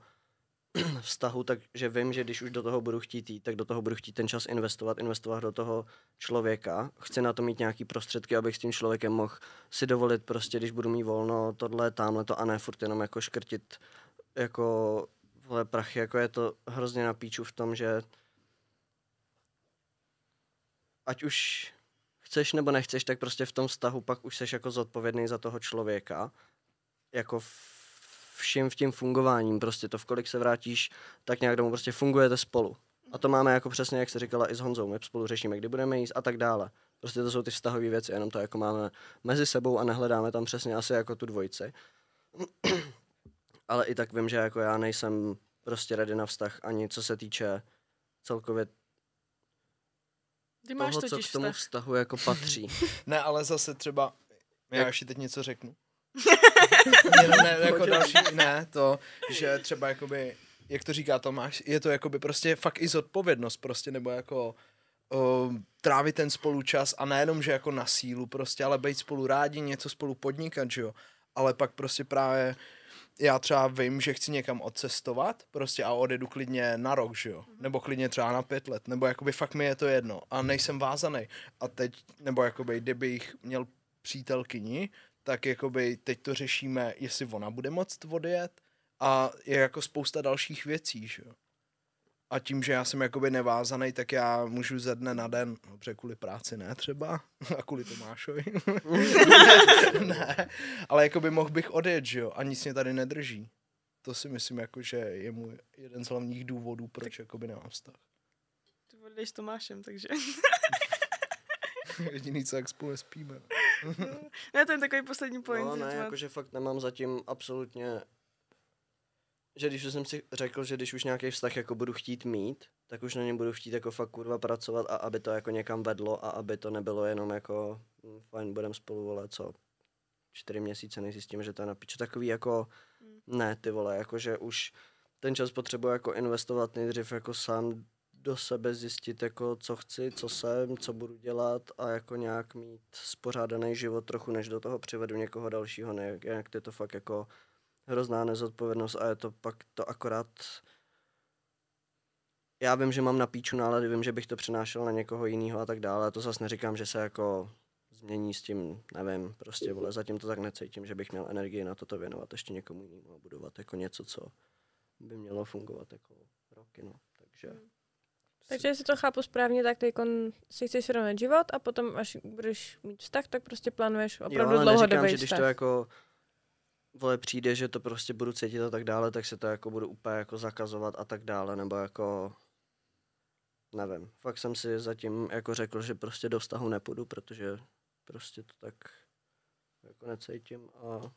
vztahu, takže vím, že když už do toho budu chtít jít, tak do toho budu chtít ten čas investovat, investovat do toho člověka. Chci na to mít nějaký prostředky, abych s tím člověkem mohl si dovolit prostě, když budu mít volno, tohle, tamhle to a ne furt jenom jako škrtit jako vole prachy, jako je to hrozně na píču v tom, že ať už chceš nebo nechceš, tak prostě v tom vztahu pak už seš jako zodpovědný za toho člověka. Jako vším v tím fungováním, prostě to, v kolik se vrátíš, tak nějak domů prostě fungujete spolu. A to máme jako přesně, jak jsi říkala, i s Honzou. My spolu řešíme, kdy budeme jíst a tak dále. Prostě to jsou ty vztahové věci, jenom to jako máme mezi sebou a nehledáme tam přesně asi jako tu dvojici. Ale i tak vím, že jako já nejsem prostě ready na vztah ani co se týče celkově Ty máš toho, co k tomu vztah. vztahu jako patří. Ne, ale zase třeba, já Jak- ještě teď něco řeknu. ne, ne, jako další, ne, to, že třeba jakoby, jak to říká Tomáš, je to jakoby prostě fakt i zodpovědnost prostě, nebo jako o, trávit ten spolučas a nejenom, že jako na sílu prostě, ale být spolu rádi, něco spolu podnikat, že jo. Ale pak prostě právě já třeba vím, že chci někam odcestovat prostě a odjedu klidně na rok, že jo. Nebo klidně třeba na pět let, nebo jakoby fakt mi je to jedno a nejsem vázaný. A teď, nebo jakoby kdybych měl přítelkyni, tak jakoby teď to řešíme, jestli ona bude moct odjet a je jako spousta dalších věcí, že jo. A tím, že já jsem jakoby nevázaný, tak já můžu ze dne na den, dobře, kvůli práci ne třeba, a kvůli Tomášovi, ne, ale jakoby mohl bych odjet, že jo, a nic mě tady nedrží. To si myslím, jako, že je můj jeden z hlavních důvodů, proč jakoby nemám vztah. Ty odjdeš s Tomášem, takže. Jediný, co jak spolu spíme. ne, to je takový poslední point. No že ne, jakože fakt nemám zatím absolutně, že když už jsem si řekl, že když už nějaký vztah jako budu chtít mít, tak už na něm budu chtít jako fakt kurva pracovat a aby to jako někam vedlo a aby to nebylo jenom jako hm, fajn, budem spolu, vole, co, čtyři měsíce, než zjistíme, že to je na piču. Takový jako, Hmm. ne, ty vole, jakože už ten čas potřebuji jako investovat nejdřív jako sám do sebe zjistit, jako co chci, co jsem, co budu dělat a jako nějak mít spořádaný život trochu, než do toho přivedu někoho dalšího, ne, jak je to fakt jako hrozná nezodpovědnost a je to pak to akorát já vím, že mám na píču nálady, vím, že bych to přenášel na někoho jiného a tak dále. A to zase neříkám, že se jako změní s tím, nevím, prostě vole, zatím to tak necítím, že bych měl energii na toto věnovat ještě někomu jinému a budovat jako něco, co by mělo fungovat jako roky, no. Takže Takže jestli to chápu správně, tak ty si chceš srovnat život a potom, až budeš mít vztah, tak prostě plánuješ opravdu jo, ale dlouhodobý neříkám, že když vztah. to jako vole přijde, že to prostě budu cítit a tak dále, tak se to jako budu úplně jako zakazovat a tak dále, nebo jako nevím. Fakt jsem si zatím jako řekl, že prostě do vztahu nepůjdu, protože prostě to tak jako necítím a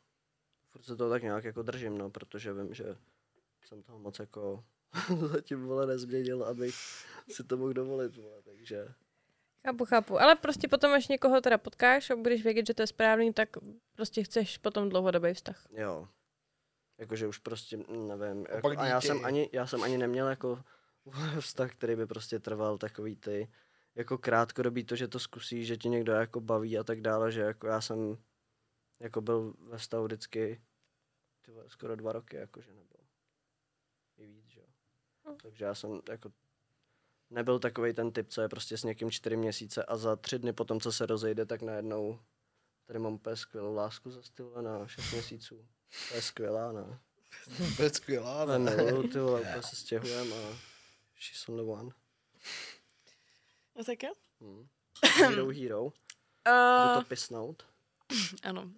furt se toho tak nějak jako držím, no, protože vím, že jsem toho moc jako zatím vole nezměnil, abych si to mohl dovolit, vole, takže Chápu, chápu. Ale prostě potom, až někoho teda potkáš a budeš vědět, že to je správný, tak prostě chceš potom dlouhodobý vztah. Jo. Jakože už prostě, mm, nevím. A Jako, a já jsem, ani, já jsem ani neměl jako vztah, který by prostě trval takový ty, jako krátkodobý to, že to zkusí, že ti někdo jako baví a tak dále, že jako já jsem jako byl ve vztahu vždycky skoro dva roky, jakože nebo i víc, že jo. Hm. Takže já jsem jako nebyl takový ten typ, co je prostě s někým čtyři měsíce a za tři dny potom, co se rozejde, tak najednou tady mám úplně skvělou lásku za styl na šest měsíců. To je skvělá, ne? To je skvělá, ne? miluju, ty vole, úplně se stěhujem a she's on the one. No tak jo. Hmm. Hero Hero. Budu to Uh, pisnout. ano.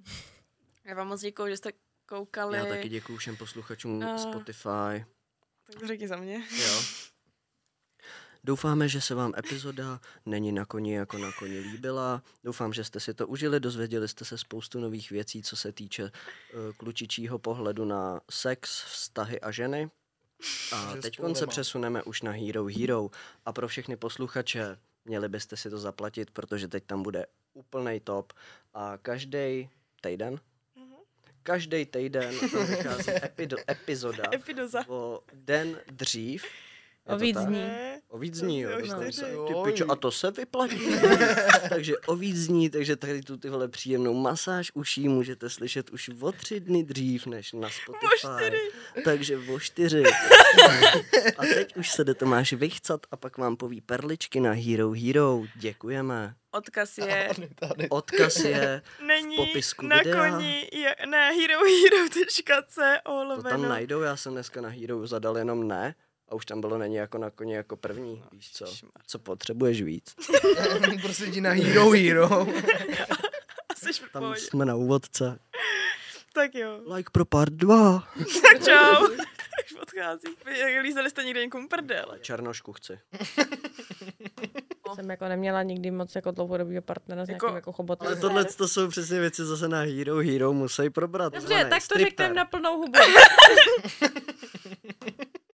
Já vám moc děkuju, že jste koukali. Já taky děkuju všem posluchačům A- Spotify. Tak to řekni za mě. Jo. Doufáme, že se vám epizoda Není na koni jako na koni líbila. Doufám, že jste si to užili, dozvěděli jste se spoustu nových věcí, co se týče uh, klučičího pohledu na sex, vztahy a ženy. A teď se přesuneme už na Hero Hero. A pro všechny posluchače měli byste si to zaplatit, protože teď tam bude úplný top. A každý týden, Mhm. každý týden vychází epido, epizoda Epidoza. o den dřív. Je O víc dní. O víc dní, jo. o čtyři. se. Ty pičo, a to se vyplatí. takže o víc dní, takže tady tu tyhle příjemnou masáž uší můžete slyšet už o tři dny dřív, než na Spotify. Takže o čtyři. a teď už se jde Tomáš vychcat a pak vám poví perličky na Hero Hero. Děkujeme. Odkaz je, Tady, tady. Odkaz je, není popisku na videa. koni, je, ne, herohero.co to tam najdou, já jsem dneska na Hero zadal jenom ne. A už tam bylo není jako na koni jako první, víš co? Co potřebuješ víc? prostě jdi na Hero Hero. Tam pohodě. jsme na úvodce. Tak jo. Like pro part 2. Tak čau. už odchází. Vy jak lízali jste někde někomu prdel. Černošku chci. Jsem jako neměla nikdy moc jako dlouhodobýho partnera s Jako- nějakým jako chobotem. Ale tohle to jsou přesně věci zase na Hero Hero musí probrat. Dobře, tak to řekneme na plnou hubu.